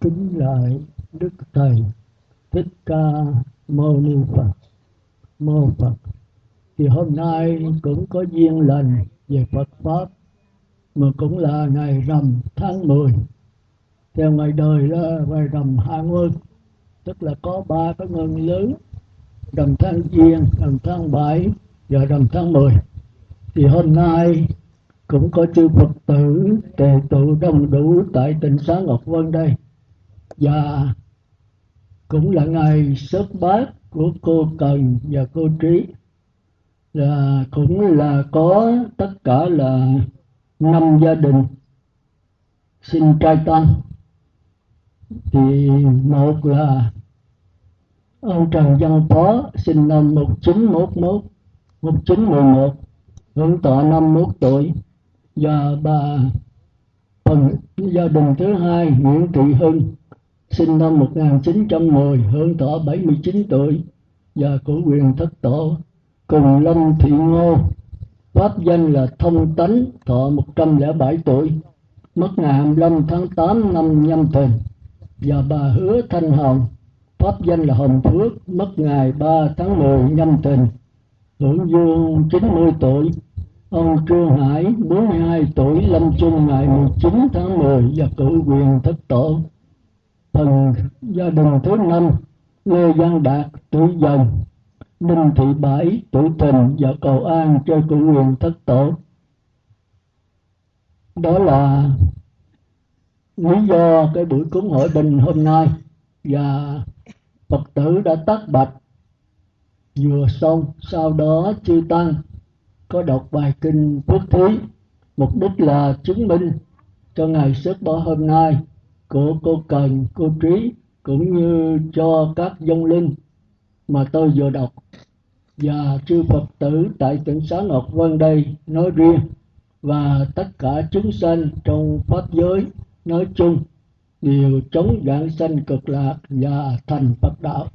kính lại đức thầy thích ca mâu ni phật. Mô phật, thì hôm nay cũng có duyên lành về phật pháp, mà cũng là ngày rằm tháng 10 theo ngày đời là ngày rằm hai mươi, tức là có ba cái ngân lớn, rằm tháng giêng, rằm tháng bảy và rằm tháng 10 thì hôm nay cũng có chư Phật tử, tề tụ đông đủ tại tỉnh xá Ngọc Vân đây và cũng là ngày xuất bát của cô Cần và cô Trí. Là cũng là có tất cả là năm gia đình xin trai tăng thì một là ông Trần Văn Phó sinh năm 1911 1911 hưởng thọ 51 tuổi. Và bà phần gia đình thứ hai, Nguyễn Thị Hưng sinh năm 1910 hưởng thọ 79 tuổi, và của quyền thất tổ, cùng Lâm Thị Ngô. Pháp danh là Thông Tánh, thọ 107 tuổi, mất ngày 25 tháng 8 năm nhâm thìn. Và bà Hứa Thanh Hồng, pháp danh là Hồng Phước, mất ngày 3 tháng 10 nhâm thìn. Hưởng dương 90 tuổi, ông Trương Hải 42 tuổi, lâm chung ngày 19 tháng 10 và cử quyền thất tổ thần gia đình thứ năm, Lê Văn Đạt tuổi dần Đinh Thị Bảy tuổi tình và cầu an cho cử quyền thất tổ. Đó là lý do cái buổi cúng hội bình hôm nay và Phật tử đã tác bạch. Vừa xong, sau đó chư tăng có đọc bài kinh phước thí, mục đích là chứng minh cho ngày xuất bỏ hôm nay của cô cần, cô trí, cũng như cho các dông linh mà tôi vừa đọc. Và chư Phật tử tại tỉnh Xá Ngọc Vân đây nói riêng, và tất cả chúng sanh trong pháp giới nói chung đều chống giảng sanh cực lạc và thành Phật đạo.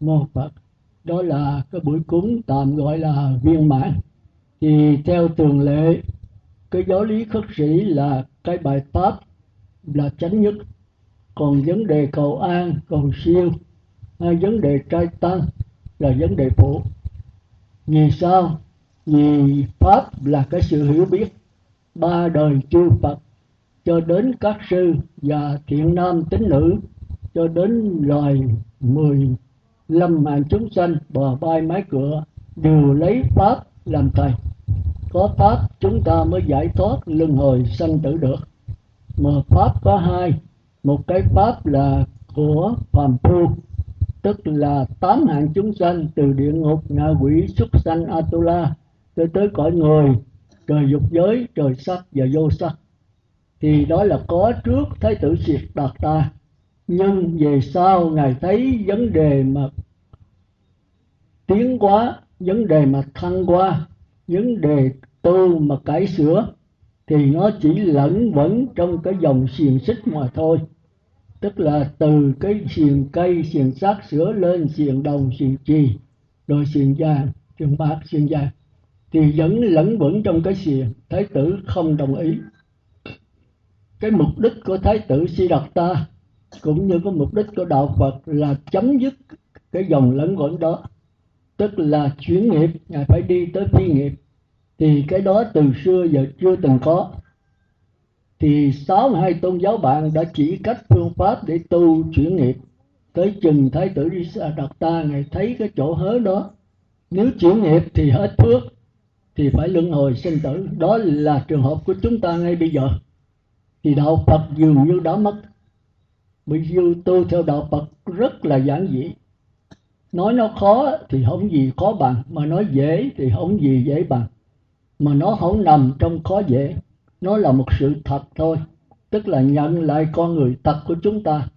Mô Phật, đó là cái buổi cúng tạm gọi là viên mãn. Thì theo thường lệ, cái giáo lý khất sĩ là cái bài pháp là chánh nhất. Còn vấn đề cầu an, cầu siêu, hay vấn đề trai tăng là vấn đề phụ. Vì sao? Vì pháp là cái sự hiểu biết ba đời chư phật, cho đến các sư và thiện nam tín nữ, cho đến loài mười lâm mạng chúng sanh bò bay mái cửa, đều lấy pháp làm thầy. Có pháp, chúng ta mới giải thoát luân hồi sanh tử được mà pháp có hai. Một cái pháp là của phàm phu, tức là tám hạng chúng sanh từ địa ngục, ngạ quỷ, súc sanh, atula tới tới cõi người, trời dục giới, trời sắc và vô sắc. Thì đó là có trước thái tử Diệt đạt ta, nhưng về sau ngài thấy vấn đề mà tiến quá vấn đề mà thăng qua vấn đề tu mà cải sửa thì nó chỉ lẫn vẫn trong cái dòng xiềng xích mà thôi. Tức là từ cái xiềng cây, xiềng sắt sửa lên, xiềng đồng, xiềng chì, rồi xiềng vàng, xiềng bạc, xiềng vàng, thì vẫn lẫn vẫn trong cái xiềng. Thái tử không đồng ý. Cái mục đích của thái tử si đạt ta, cũng như cái mục đích của đạo phật là chấm dứt cái dòng lẫn quẩn đó. Tức là chuyển nghiệp, ngài phải đi tới phi nghiệp thì cái đó từ xưa giờ chưa từng có. Thì sáu hai tôn giáo bạn đã chỉ cách phương pháp để tu chuyển nghiệp. Tới chừng thái tử đi đặt ta ngài thấy cái chỗ hớ đó. Nếu chuyển nghiệp thì hết phước, thì phải luân hồi sinh tử. Đó là trường hợp của chúng ta ngay bây giờ. Thì đạo phật dường như đã mất. Bởi vì tu theo đạo phật rất là giản dị. Nói nó khó thì không gì khó bằng, mà nói dễ thì không gì dễ bằng mà nó không nằm trong khó dễ. Nó là một sự thật thôi, tức là nhận lại con người thật của chúng ta.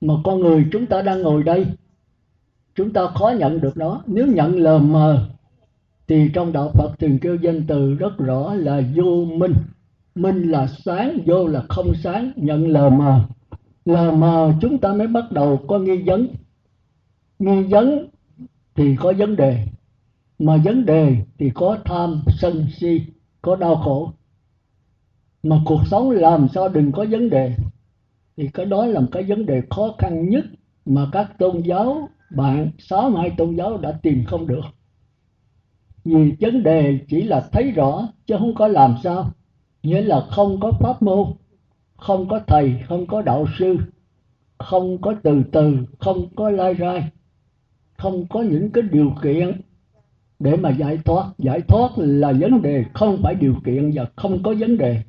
Mà con người chúng ta đang ngồi đây, chúng ta khó nhận được nó. Nếu nhận lờ mờ, thì trong đạo Phật thường kêu danh từ rất rõ là vô minh. Minh là sáng, vô là không sáng. Nhận lờ mờ. Lờ mờ chúng ta mới bắt đầu có nghi vấn. Nghi vấn thì có vấn đề mà vấn đề thì có tham, sân, si, có đau khổ. Mà cuộc sống làm sao đừng có vấn đề. Thì cái đó là một cái vấn đề khó khăn nhất mà các tôn giáo, bạn, sáu, hai tôn giáo đã tìm không được. Vì vấn đề chỉ là thấy rõ chứ không có làm sao. Nghĩa là không có pháp môn, không có thầy, không có đạo sư, không có từ từ, không có lai rai, không có những cái điều kiện để mà giải thoát. Giải thoát là vấn đề, không phải điều kiện và không có vấn đề.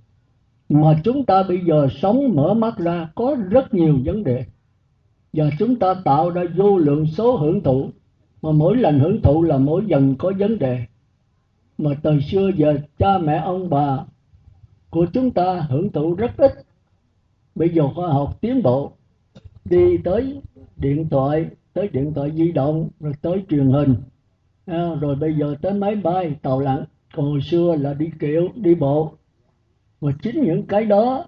Mà chúng ta bây giờ sống mở mắt ra, có rất nhiều vấn đề. Và chúng ta tạo ra vô lượng số hưởng thụ. Mà mỗi lần hưởng thụ là mỗi dần có vấn đề. Mà từ xưa giờ, cha mẹ, ông bà của chúng ta hưởng thụ rất ít. Bây giờ khoa học tiến bộ. Đi tới điện thoại, tới điện thoại di động, rồi tới truyền hình à, rồi bây giờ tới máy bay tàu lặn. Còn hồi xưa là đi kiệu đi bộ. Và chính những cái đó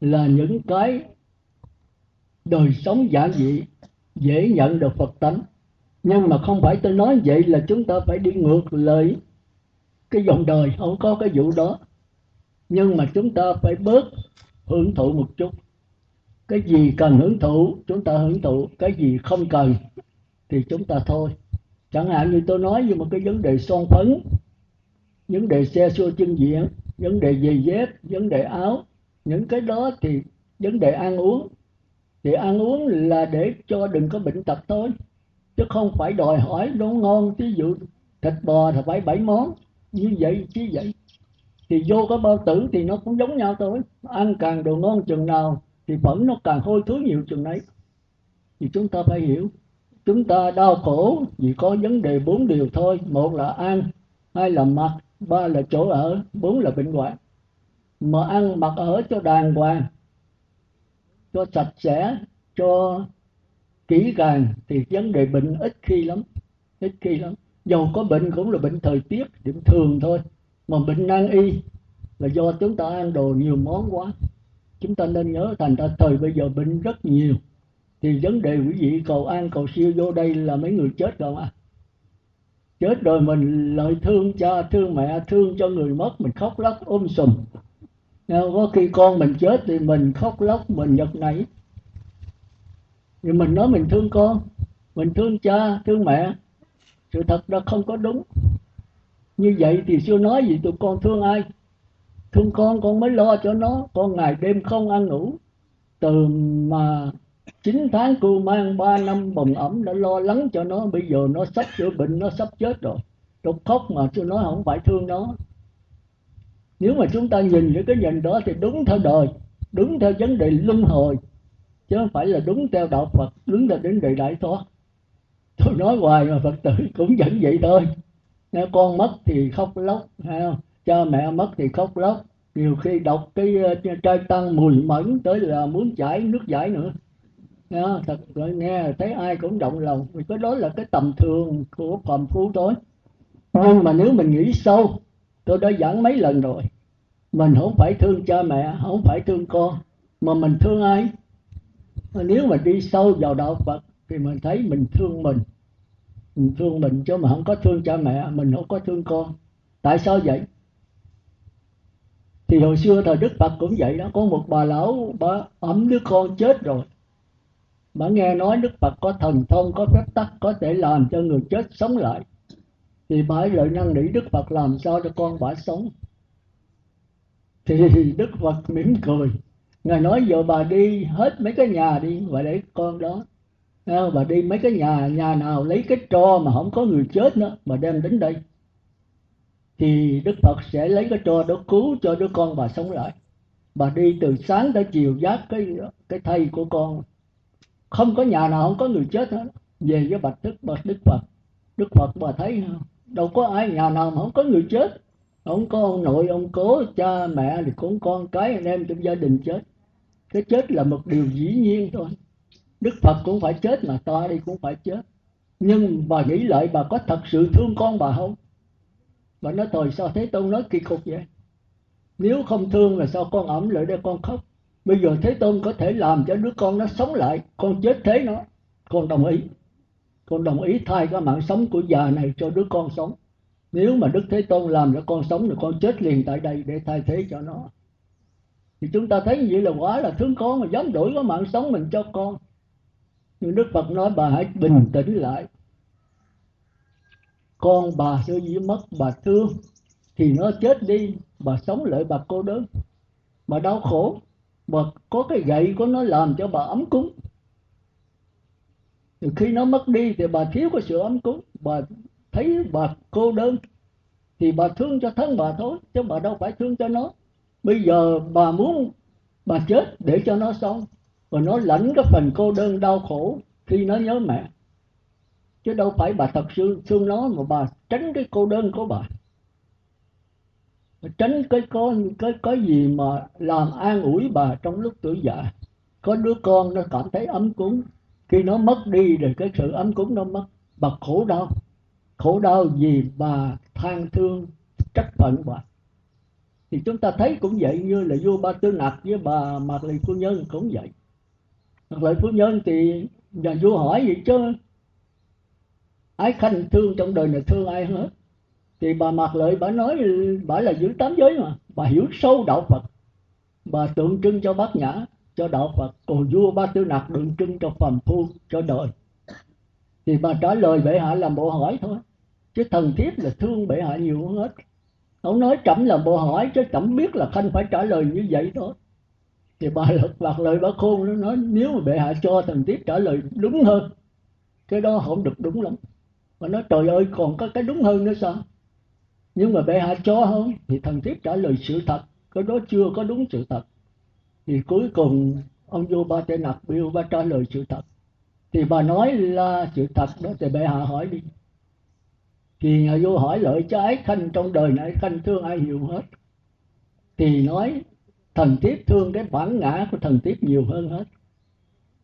là những cái đời sống giản dị dễ nhận được Phật tánh. Nhưng mà không phải tôi nói vậy là chúng ta phải đi ngược lại cái dòng đời không có cái vụ đó. Nhưng mà chúng ta phải bớt hưởng thụ một chút. Cái gì cần hưởng thụ chúng ta hưởng thụ. Cái gì không cần thì chúng ta thôi chẳng hạn như tôi nói về một cái vấn đề son phấn, vấn đề xe xua chân diện, vấn đề giày dép, vấn đề áo, những cái đó thì vấn đề ăn uống. Thì ăn uống là để cho đừng có bệnh tật thôi, chứ không phải đòi hỏi nó ngon ví dụ thịt bò thì phải bảy món, như vậy chứ vậy. Thì vô cái bao tử thì nó cũng giống nhau thôi. Ăn càng đồ ngon chừng nào thì vẫn nó càng hôi thối nhiều chừng đấy thì chúng ta phải hiểu chúng ta đau khổ chỉ có vấn đề bốn điều thôi. Một là ăn, hai là mặc, ba là chỗ ở, bốn là bệnh hoạn. Mà ăn mặc ở cho đàng hoàng, cho sạch sẽ, cho kỹ càng thì vấn đề bệnh ít khi lắm, ít khi lắm. Dầu có bệnh cũng là bệnh thời tiết, điểm thường thôi. Mà bệnh nan y là do chúng ta ăn đồ nhiều món quá. Chúng ta nên nhớ thành ra thời bây giờ bệnh rất nhiều thì vấn đề quý vị cầu an cầu siêu vô đây là mấy người chết rồi mà chết rồi mình lại thương cha, thương mẹ, thương cho người mất, mình khóc lóc ôm sùm. Có khi con mình chết thì mình khóc lóc, mình giật nảy. Thì mình nói mình thương con, mình thương cha, thương mẹ, sự thật đó không có đúng. Như vậy thì xưa nói gì, tụi con thương ai? Thương con con mới lo cho nó. Con ngày đêm không ăn ngủ, từ mà chín tháng cô mang ba năm bồng ẩm đã lo lắng cho nó. Bây giờ nó sắp chữa bệnh, nó sắp chết rồi. Tôi khóc mà tôi nói không phải thương nó. Nếu mà chúng ta nhìn những cái nhìn đó thì đúng theo đời, đúng theo vấn đề luân hồi, chứ không phải là đúng theo đạo Phật, đúng theo vấn đề đại thoát. Tôi nói hoài mà Phật tử cũng vẫn vậy thôi. Nếu con mất thì khóc lóc hay không? cha mẹ mất thì khóc lóc. Nhiều khi đọc cái ờ, trai tăng mùi mẫn tới là muốn chảy nước giải nữa đó, thật rồi nghe thấy ai cũng động lòng vì cái đó là cái tầm thường của phàm phu thôi. Nhưng mà nếu mình nghĩ sâu tôi đã giảng mấy lần rồi mình không phải thương cha mẹ không phải thương con mà mình thương ai? Nếu mà đi sâu vào đạo phật thì mình thấy mình thương mình. Mình thương mình chứ mà không có thương cha mẹ mình không có thương con. Tại sao vậy? Thì hồi xưa thời đức phật cũng vậy đó có một bà lão bà ấm đứa con chết rồi bà nghe nói đức phật có thần thông, có phép tắc, có thể làm cho người chết sống lại. Thì bà ấy lợi năng nỉ đức phật làm sao cho con bà sống? Thì đức phật mỉm cười. Ngài nói, giờ bà đi hết mấy cái nhà đi và để con đó. Bà đi mấy cái nhà nhà nào lấy cái tro mà không có người chết nữa mà đem đến đây. Thì đức phật sẽ lấy cái tro đó cứu cho đứa con bà sống lại. Bà đi từ sáng tới chiều giác cái cái thây của con không có nhà nào không có người chết hết. Về với bạch đức bạch đức phật. Đức phật bà thấy không đâu có ai nhà nào mà không có người chết. Không có ông nội, ông cố, cha, mẹ thì cũng con cái anh em trong gia đình chết. Cái chết là một điều dĩ nhiên thôi. Đức phật cũng phải chết mà ta đi cũng phải chết. Nhưng bà nghĩ lại bà có thật sự thương con bà không? Bà nói thôi sao thế tôn nói kỳ cục vậy? Nếu không thương là sao con ẩm lại đây con khóc? Bây giờ thế tôn có thể làm cho đứa con nó sống lại con chết thế nó. Con đồng ý. Con đồng ý thay cái mạng sống của già này cho đứa con sống. Nếu mà đức thế tôn làm cho con sống thì con chết liền tại đây để thay thế cho nó. Thì chúng ta thấy như vậy là quả là thương con mà dám đổi cái mạng sống mình cho con. Nhưng đức phật nói bà hãy bình tĩnh lại. Con bà sơ dĩ mất bà thương. Thì nó chết đi bà sống lại bà cô đơn. Bà đau khổ bà có cái gậy của nó làm cho bà ấm cúng. Thì khi nó mất đi thì bà thiếu cái sự ấm cúng. Bà thấy bà cô đơn thì bà thương cho thân bà thôi, chứ bà đâu phải thương cho nó. Bây giờ bà muốn bà chết để cho nó sống. Và nó lãnh cái phần cô đơn đau khổ khi nó nhớ mẹ. Chứ đâu phải bà thật sự thương nó mà bà tránh cái cô đơn của bà tránh cái có cái cái gì mà làm an ủi bà trong lúc tuổi già. Có đứa con nó cảm thấy ấm cúng. Khi nó mất đi rồi cái sự ấm cúng nó mất. Bà khổ đau. Khổ đau vì bà than thương, trách phận bà. Thì chúng ta thấy cũng vậy, như là vua ba tư nặc với bà mạc lì phu nhân cũng vậy. Mạc lì phu nhân thì nhà vua hỏi gì chứ, ái khanh thương trong đời này thương ai hết? Thì bà mặc lợi bà nói, bà là giữ tám giới mà. Bà hiểu sâu đạo phật. Bà tượng trưng cho bát nhã, cho đạo phật. Còn vua ba tư nặc tượng trưng cho phàm phu, cho đời. Thì bà trả lời bệ hạ làm bộ hỏi thôi. Chứ thần thiết là thương bệ hạ nhiều hơn hết. Ông nói trẫm là bộ hỏi, chứ trẫm biết là khanh phải trả lời như vậy thôi thì bà lật bạc lời, bà khôn nó nói, nếu mà bệ hạ cho thần thiết trả lời đúng hơn, cái đó không được đúng lắm. Mà nói, trời ơi, còn có cái đúng hơn nữa sao? Nhưng mà bệ hạ cho không? Thì thần thiếp trả lời sự thật. Cái đó chưa có đúng sự thật. Thì cuối cùng, ông vua ba tê nặc biêu ba trả lời sự thật. Thì bà nói là sự thật đó, thì bệ hạ hỏi đi. Thì nhà vua hỏi lợi cho ái khanh, trong đời này khanh thương ai nhiều hết? Thì nói, thần tiếp thương cái bản ngã của thần tiếp nhiều hơn hết.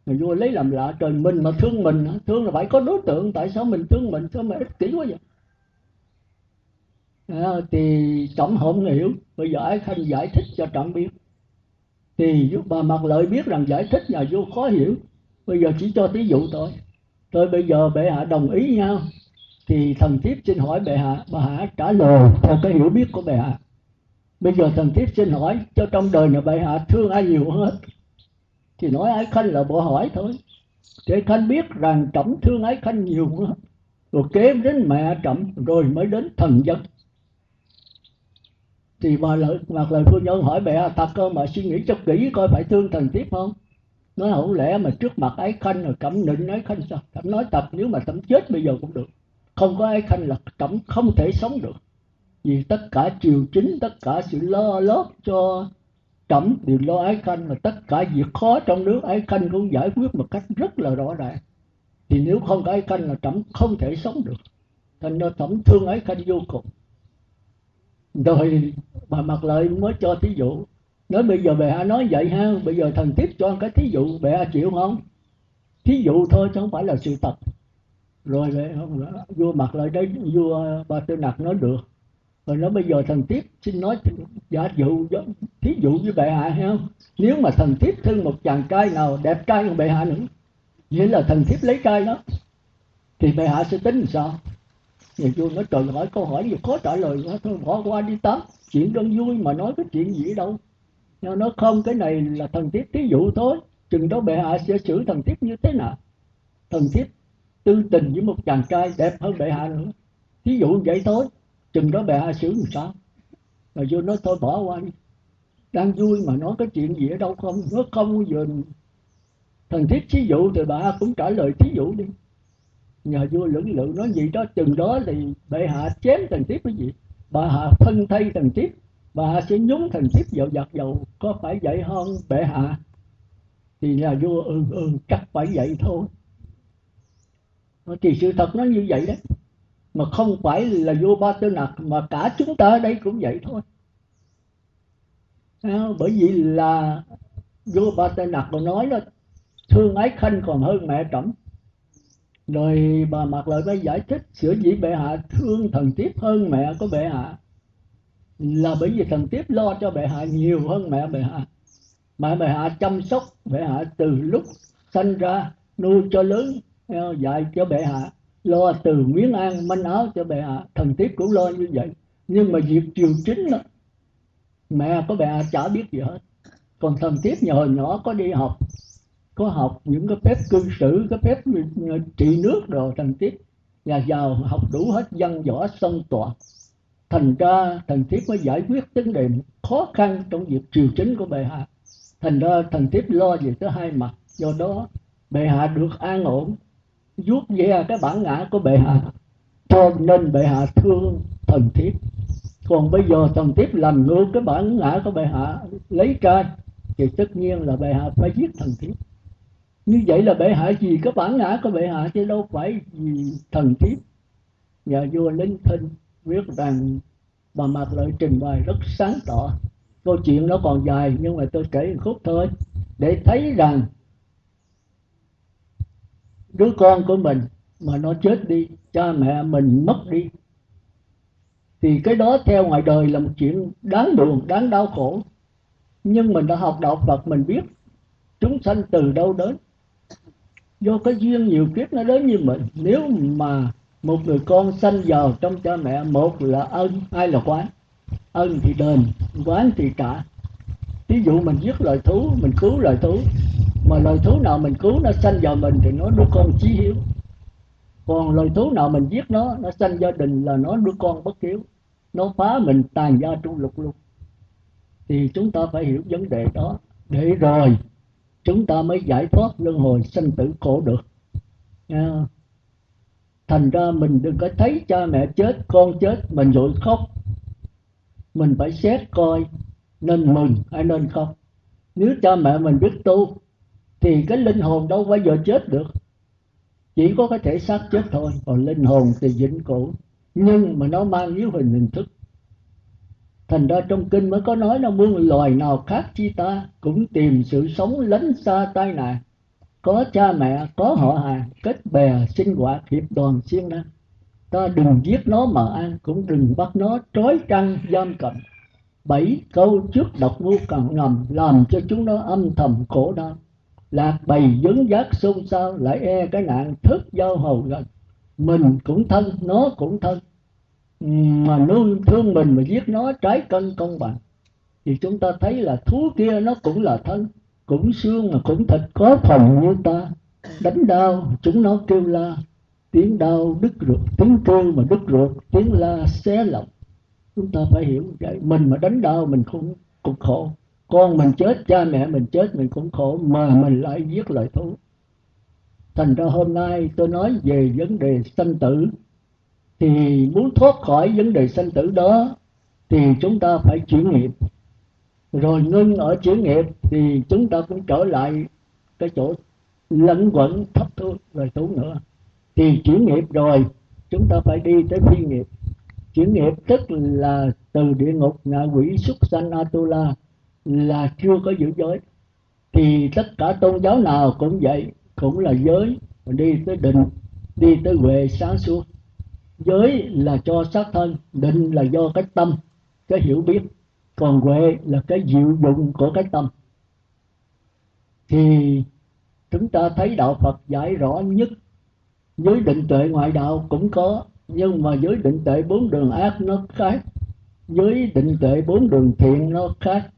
Nhà vua lấy làm lạ trời, mình mà thương mình thương là phải có đối tượng, tại sao mình thương mình? Sao mà ích kỷ quá vậy? Ờ, thì trọng không hiểu bây giờ ái khanh giải thích cho trọng biết. Thì bà mặt lợi biết rằng giải thích, nhà vua khó hiểu. Bây giờ chỉ cho thí dụ thôi. Tôi bây giờ bệ hạ đồng ý nhau, thì thần thiếp xin hỏi bệ hạ. Bà hạ trả lời theo cái hiểu biết của bệ hạ. Bây giờ thần thiếp xin hỏi, cho trong đời này bệ hạ thương ai nhiều hết thì nói ái khanh là bộ hỏi thôi. Để khanh biết rằng trọng thương ái khanh nhiều hơn. Rồi kế đến mẹ trọng, rồi mới đến thần dân thì bà lợi mặt lời phu nhân hỏi mẹ hạ thật cơ mà suy nghĩ cho kỹ coi phải thương thần tiếp không? Nói, không lẽ mà trước mặt ái khanh rồi cẩm định nói khanh sao? Cẩm nói tập, nếu mà cẩm chết bây giờ cũng được. Không có ái khanh là cẩm không thể sống được. Vì tất cả triều chính, tất cả sự lo lót cho cẩm đều lo ái khanh mà tất cả việc khó trong nước ái khanh cũng giải quyết một cách rất là rõ ràng. Thì nếu không có ái khanh là cẩm không thể sống được. Thành ra cẩm thương ái khanh vô cùng rồi bà mặt lợi mới cho thí dụ. Nói bây giờ bệ hạ nói vậy ha, bây giờ thần tiếp cho cái thí dụ bệ hạ chịu không? Thí dụ thôi chứ không phải là sự thật. Rồi vậy không vua mặt lại đấy, vua ba tư nặc nói được. Rồi nói bây giờ thần tiếp xin nói giả dụ thí dụ với bệ hạ hay không nếu mà thần tiếp thương một chàng trai nào đẹp trai hơn bệ hạ nữa, nghĩa là thần tiếp lấy trai đó, thì bệ hạ sẽ tính làm sao? Nhà vua nói trời hỏi câu hỏi gì khó trả lời quá thôi, bỏ qua đi tắm chuyện đơn vui mà nói cái chuyện gì đâu. Nó nói không, cái này là thần thiếp thí dụ thôi. Chừng đó bệ hạ sẽ xử thần thiếp như thế nào? Thần thiếp tư tình với một chàng trai đẹp hơn bệ hạ nữa. Thí dụ vậy thôi. Chừng đó bệ hạ xử làm sao? Rồi vua nói thôi, bỏ qua đi. Đang vui mà nói cái chuyện gì ở đâu không? Nó không vừa thần thiết thí dụ thì bà cũng trả lời thí dụ đi nhà vua lưỡng lự nói gì đó chừng đó thì bệ hạ chém thần tiếp cái gì? Bà hạ phân thay thần tiếp bà hạ sẽ nhúng thần tiếp vào giặt dầu có phải vậy không bệ hạ? Thì nhà vua ừ ừ chắc phải vậy thôi. Thì sự thật nó như vậy đấy mà không phải là vua ba tư nặc mà cả chúng ta ở đây cũng vậy thôi. À, bởi vì là vua ba tư nặc còn nói là thương ái khanh còn hơn mẹ trẫm rồi bà mặc lợi mới giải thích, sửa dĩ bệ hạ thương thần tiếp hơn mẹ của bệ hạ. Là bởi vì thần tiếp lo cho bệ hạ nhiều hơn mẹ bệ hạ. Mẹ bệ hạ chăm sóc bệ hạ từ lúc sinh ra, nuôi cho lớn dạy cho bệ hạ, lo từ miếng ăn, manh áo cho bệ hạ. Thần tiếp cũng lo như vậy. Nhưng mà việc triều chính đó mẹ của bệ hạ chả biết gì hết. Còn thần tiếp nhờ nhỏ có đi học có học những cái phép cư xử, cái phép ờ, trị nước rồi thần tiết nhà giàu học đủ hết văn võ song tọa thành ra thần thiếp mới giải quyết vấn đề khó khăn trong việc triều chính của bệ hạ. Thành ra thần thiếp lo về tới hai mặt. Do đó, bệ hạ được an ổn, vuốt ve cái bản ngã của bệ hạ. Cho nên bệ hạ thương thần thiếp còn bây giờ thần thiếp làm ngược cái bản ngã của bệ hạ, lấy trai, thì tất nhiên là bệ hạ phải giết thần thiếp như vậy là bệ hạ gì? Có bản ngã của bệ hạ chứ đâu phải vì thần thiếp nhà vua linh thinh viết rằng bà mạc lợi trình bày rất sáng tỏ. Câu chuyện nó còn dài, nhưng mà tôi kể một khúc thôi. Để thấy rằng đứa con của mình mà nó chết đi, cha mẹ mình mất đi, thì cái đó theo ngoài đời là một chuyện đáng buồn, đáng đau khổ. Nhưng mình đã học đạo Phật, mình biết chúng sanh từ đâu đến do cái duyên nhiều kiếp nó đến như mình. Nếu mà một người con sanh vào trong cha mẹ, một là ân, hai là quán. Ân thì đền, quán thì trả. Ví dụ mình giết loài thú, mình cứu loài thú. Mà loài thú nào mình cứu nó sanh vào mình thì nó đứa con chí hiếu. Còn loài thú nào mình giết nó nó sanh gia đình là nó đứa con bất hiếu. Nó phá mình tàn gia trung lục luôn. Thì chúng ta phải hiểu vấn đề đó. Để rồi chúng ta mới giải thoát luân hồi sinh tử khổ được. À, thành ra mình đừng có thấy cha mẹ chết con chết mình rồi khóc. Mình phải xét coi nên mừng hay nên khóc nếu cha mẹ mình biết tu thì cái linh hồn đâu bao giờ chết được. Chỉ có cái thể xác chết thôi còn linh hồn thì vĩnh cửu. Nhưng mà nó mang yếu hình hình thức thành ra trong kinh mới có nói là muôn loài nào khác chi ta cũng tìm sự sống lánh xa tai nạn. Có cha mẹ, có họ hàng kết bè sinh hoạt hiệp đoàn siêng năng. Ta đừng giết nó mà ăn, cũng đừng bắt nó trói trăng giam cầm. Bảy câu trước độc vô cần ngầm làm cho chúng nó âm thầm khổ đau. Lạc bầy dấn giác xôn xao, lại e cái nạn thức giao hầu gần. Mình cũng thân, nó cũng thân mà nuôi thương mình mà giết nó trái cân công bằng. Thì chúng ta thấy là thú kia nó cũng là thân, cũng xương mà cũng thịt có phần như ta. Đánh đau, chúng nó kêu la. Tiếng đau đứt ruột, tiếng kêu mà đứt ruột, tiếng la xé lòng. Chúng ta phải hiểu vậy. Mình mà đánh đau mình cũng cũng khổ. Con mình chết, cha mẹ mình chết mình cũng khổ, mà mình lại giết lại thú. Thành ra hôm nay tôi nói về vấn đề sanh tử thì muốn thoát khỏi vấn đề sanh tử đó, thì chúng ta phải chuyển nghiệp. Rồi ngưng ở chuyển nghiệp thì chúng ta cũng trở lại cái chỗ lẫn quẩn thấp thôi rồi tu nữa. Thì chuyển nghiệp rồi, chúng ta phải đi tới phi nghiệp. Chuyển nghiệp tức là từ địa ngục, ngạ quỷ xuất sanh, atula là chưa có giữ giới. Thì tất cả tôn giáo nào cũng vậy, cũng là giới. Đi tới định, đi tới huệ, sáng suốt giới là cho xác thân, định là do cái tâm, cái hiểu biết. Còn huệ là cái diệu dụng của cái tâm. Thì chúng ta thấy đạo Phật giải rõ nhất, giới định tuệ ngoại đạo cũng có, nhưng mà giới định tuệ bốn đường ác nó khác. Giới định tuệ bốn đường thiện nó khác,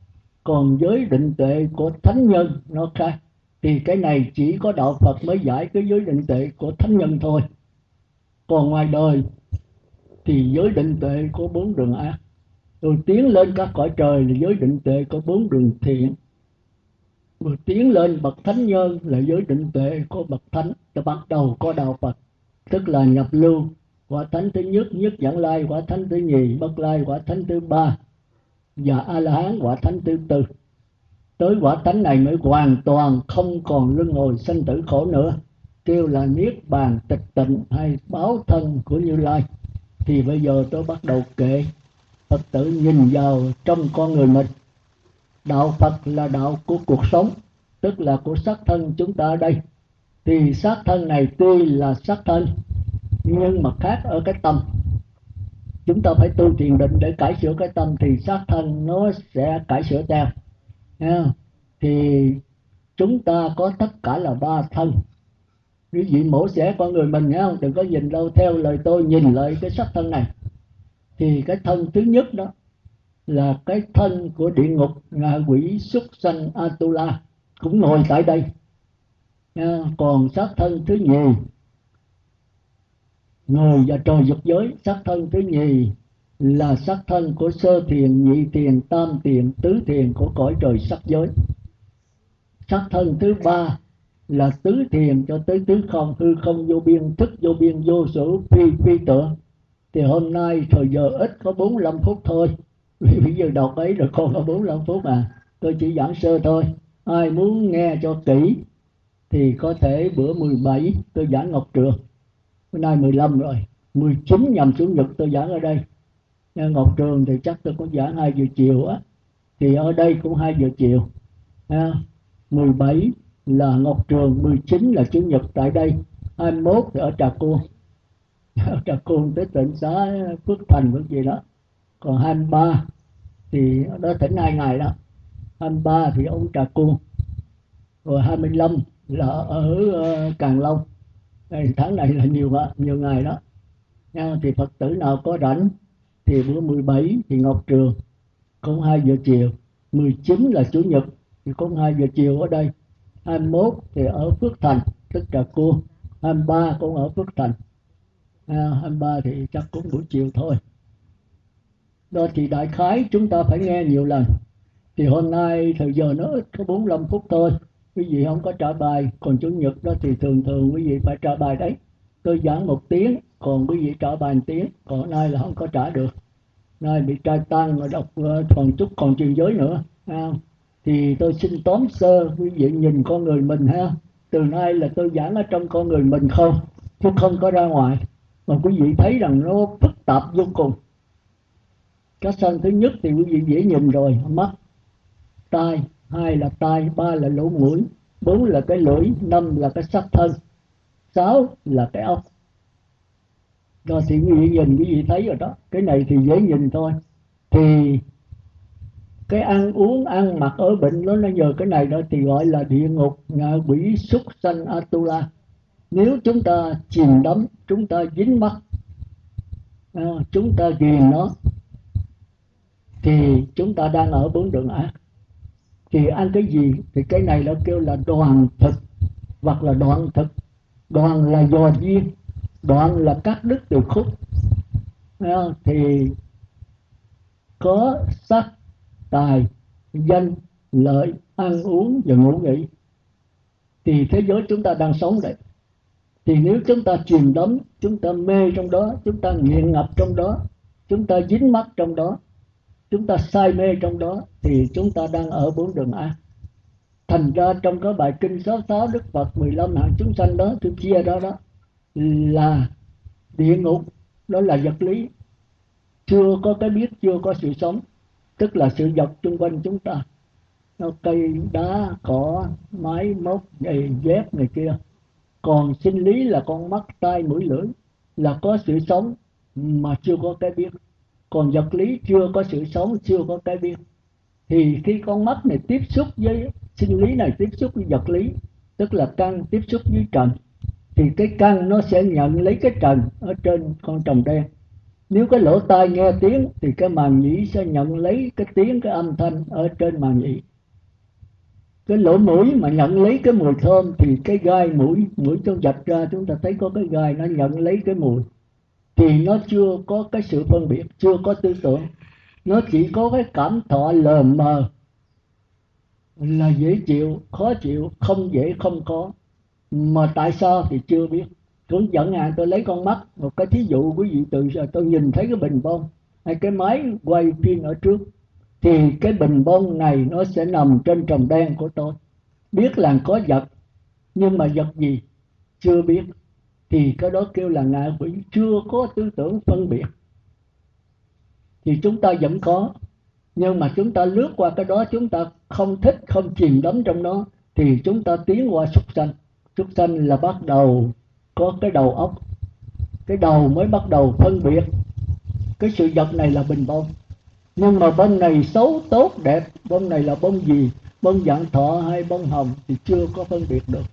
còn giới định tuệ của thánh nhân nó khác. Thì cái này chỉ có đạo Phật mới giải cái giới định tuệ của thánh nhân thôi còn ngoài đời thì giới định tuệ có bốn đường ác. Rồi tiến lên các cõi trời là giới định tuệ có bốn đường thiện. Rồi tiến lên bậc thánh nhân là giới định tuệ có bậc thánh. Từ bắt đầu có đạo Phật, tức là nhập lưu. Quả thánh thứ nhất nhất dẫn lai, quả thánh thứ nhì, bất lai, quả thánh thứ ba, và a la hán quả thánh thứ tư. Tới quả thánh này mới hoàn toàn không còn luân hồi sanh tử khổ nữa kêu là niết bàn tịch tịnh hay báo thân của như lai. Thì bây giờ tôi bắt đầu kể. Phật tử nhìn vào trong con người mình. Đạo phật là đạo của cuộc sống, tức là của xác thân chúng ta ở đây. Thì xác thân này tuy là xác thân, nhưng mà khác ở cái tâm. Chúng ta phải tu thiền định để cải sửa cái tâm thì xác thân nó sẽ cải sửa theo. Thì chúng ta có tất cả là ba thân quý vị mổ xẻ con người mình nhé đừng có nhìn đâu, theo lời tôi, nhìn lại cái sắc thân này. Thì cái thân thứ nhất đó là cái thân của địa ngục, ngạ quỷ xuất sanh atula, cũng ngồi tại đây. Còn xác thân thứ nhì người và trời dục giới. Xác thân thứ nhì là xác thân của sơ thiền, nhị thiền, tam thiền, tứ thiền của cõi trời sắc giới. Xác thân thứ ba là tứ thiền cho tới tứ không, hư không vô biên, thức vô biên, vô sở phi phi tưởng. Thì hôm nay thời giờ ít có 45 phút thôi. Vì bây giờ đọc ấy rồi còn có 45 phút à tôi chỉ giảng sơ thôi. Ai muốn nghe cho kỹ thì có thể bữa 17 tôi giảng Ngọc Trường. Bữa nay 15 rồi. 19 nhằm xuống nhật tôi giảng ở đây. Nghe Ngọc Trường thì chắc tôi cũng giảng 2 giờ chiều á. Thì ở đây cũng 2 giờ chiều. Ha. 17 là Ngọc Trường 19 là Chủ nhật tại đây 21 thì ở Trà Côn. Ở Trà Côn tới tỉnh xã Phước Thành vẫn gì đó. Còn 23 thì đó tỉnh hai ngày đó. 23 thì ông Trà Côn. Rồi 25 là ở ờ, Càng Long. Đây, tháng này là nhiều nhiều ngày đó. Nha, thì Phật tử nào có rảnh thì bữa 17 thì Ngọc Trường. Cũng 2 giờ chiều. 19 là Chủ nhật thì cũng 2 giờ chiều ở đây. 21 thì ở Phước Thành tức là cô 23 cũng ở Phước Thành. À, 23 thì chắc cũng buổi chiều thôi. Đó thì đại khái chúng ta phải nghe nhiều lần. Thì hôm nay thời giờ nó ít có 45 phút thôi. Quý vị không có trả bài. Còn chủ nhật đó thì thường thường quý vị phải trả bài đấy. Tôi giảng một tiếng còn quý vị trả bài một tiếng. Còn nay là không có trả được. Nay bị trai tăng rồi đọc ờ, còn chút còn truyền giới nữa à, thì tôi xin tóm sơ quý vị nhìn con người mình ha. Từ nay là tôi giảng ở trong con người mình không, chứ không có ra ngoài. Mà quý vị thấy rằng nó phức tạp vô cùng. Cái sân thứ nhất thì quý vị dễ nhìn rồi, mắt, tai, hai là tai, ba là lỗ mũi, bốn là cái lưỡi, năm là cái sắc thân, sáu là cái ốc rồi thì quý vị nhìn, quý vị thấy rồi đó. Cái này thì dễ nhìn thôi. Thì cái ăn uống ăn mặc ở bệnh nó nó nhờ cái này đó thì gọi là địa ngục ngạ quỷ súc sanh atula. Nếu chúng ta chìm đắm chúng ta dính mắt à, chúng ta ghiền nó thì chúng ta đang ở bốn đường ác. Thì ăn cái gì? Thì cái này nó kêu là đoàn thực hoặc là đoạn thực. Đoàn là dò duyên đoạn là cắt đứt từ khúc. Thì có sắc tài, danh, lợi, ăn uống và ngủ nghỉ. Thì thế giới chúng ta đang sống đấy thì nếu chúng ta chìm đắm, chúng ta mê trong đó, chúng ta nghiện ngập trong đó, chúng ta dính mắc trong đó, chúng ta say mê trong đó, thì chúng ta đang ở bốn đường ác thành ra trong cái bài kinh sáu sáu đức phật 15 hạng chúng sanh đó, tôi chia đó đó, là địa ngục, đó là vật lý. Chưa có cái biết, chưa có sự sống tức là sự vật xung quanh chúng ta. Nó cây đá, cỏ máy móc giày dép này kia. Còn sinh lý là con mắt, tai, mũi, lưỡi là có sự sống mà chưa có cái biết. Còn vật lý chưa có sự sống, chưa có cái biết. Thì khi con mắt này tiếp xúc với sinh lý này, tiếp xúc với vật lý, tức là căn tiếp xúc với trần, thì cái căn nó sẽ nhận lấy cái trần ở trên con trồng đen nếu cái lỗ tai nghe tiếng thì cái màng nhĩ sẽ nhận lấy cái tiếng, cái âm thanh ở trên màng nhĩ. Cái lỗ mũi mà nhận lấy cái mùi thơm thì cái gai mũi mũi chúng dạch ra, chúng ta thấy có cái gai nó nhận lấy cái mùi. Thì nó chưa có cái sự phân biệt, chưa có tư tưởng. Nó chỉ có cái cảm thọ lờ mờ, là dễ chịu, khó chịu, không dễ không có. Mà tại sao thì chưa biết tôi dẫn à tôi lấy con mắt, một cái thí dụ quý vị từ giờ tôi nhìn thấy cái bình bông. Hay cái máy quay phim ở trước, thì cái bình bông này nó sẽ nằm trên trồng đen của tôi. Biết là có vật, nhưng mà vật gì? Chưa biết. Thì cái đó kêu là ngạ quỷ, chưa có tư tưởng phân biệt. Thì chúng ta vẫn có, nhưng mà chúng ta lướt qua cái đó, chúng ta không thích, không chìm đắm trong nó, thì chúng ta tiến qua súc sanh. Súc sanh là bắt đầu có cái đầu óc, cái đầu mới bắt đầu phân biệt. Cái sự vật này là bình bông. Nhưng mà bông này xấu, tốt, đẹp. Bông này là bông gì? Bông dạng thọ hay bông hồng thì chưa có phân biệt được.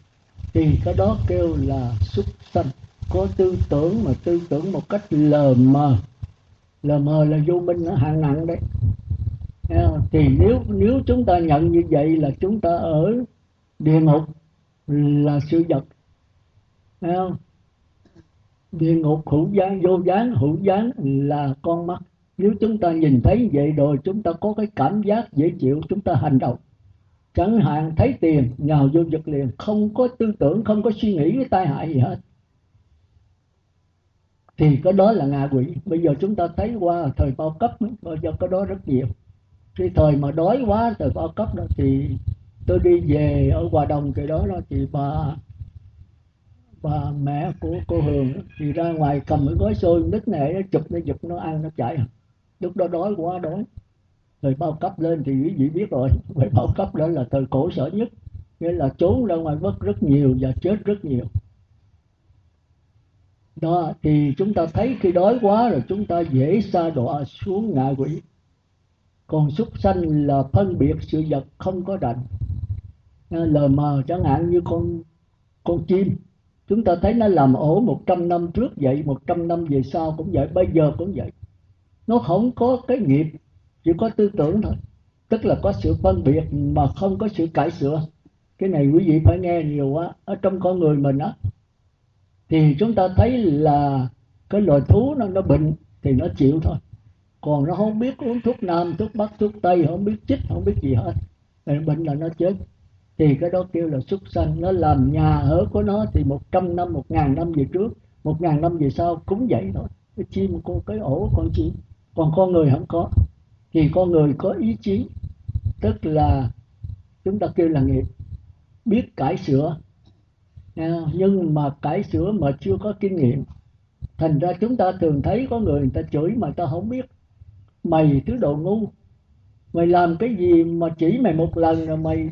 Thì cái đó kêu là xuất sanh. Có tư tưởng mà tư tưởng một cách lờ mờ. Lờ mờ là vô minh nó hạng nặng đấy. Thì nếu nếu chúng ta nhận như vậy là chúng ta ở địa ngục là sự vật Thấy không? địa ngục hữu gián vô gián, hữu gián là con mắt. Nếu chúng ta nhìn thấy vậy rồi, chúng ta có cái cảm giác dễ chịu, chúng ta hành động. Chẳng hạn thấy tiền nhào vô giật liền. Không có tư tưởng, không có suy nghĩ cái tai hại gì hết. Thì cái đó là ngạ quỷ. Bây giờ chúng ta thấy qua thời bao cấp bây giờ có đó rất nhiều. Cái thời mà đói quá, thời bao cấp đó, thì tôi đi về ở hòa đồng, cái đó đó, thì bà bà mẹ của cô hường thì ra ngoài cầm cái gói xôi nít này, nó chụp, nó giật nó ăn, nó chạy. Lúc đó đói quá, đói. Người bao cấp lên thì quý vị biết rồi. Người bao cấp đó là thời cổ sở nhất. Nghĩa là trốn ra ngoài mất rất nhiều và chết rất nhiều. Đó, thì chúng ta thấy khi đói quá rồi chúng ta dễ xa đọa xuống ngạ quỷ. Còn súc sanh là phân biệt sự vật không có định lờ mờ chẳng hạn như con con chim chúng ta thấy nó làm ổ 100 năm trước vậy 100 năm về sau cũng vậy, bây giờ cũng vậy. Nó không có cái nghiệp, chỉ có tư tưởng thôi. Tức là có sự phân biệt mà không có sự cải sửa. Cái này quý vị phải nghe nhiều quá, ở trong con người mình á. Thì chúng ta thấy là cái loài thú nó nó bệnh thì nó chịu thôi. Còn nó không biết uống thuốc nam, thuốc bắc, thuốc tây, không biết chích, không biết gì hết. Bệnh là nó chết thì cái đó kêu là xuất sanh, nó làm nhà ở của nó thì một trăm năm, một ngàn năm về trước, một ngàn năm về sau cũng vậy thôi. Cái chim con cái ổ con chim còn con người không có. Thì con người có ý chí, tức là chúng ta kêu là nghiệp, biết cải sửa. À, nhưng mà cải sửa mà chưa có kinh nghiệm, thành ra chúng ta thường thấy có người người ta chửi mà ta không biết. Mày thứ đồ ngu, mày làm cái gì mà chỉ mày một lần rồi mày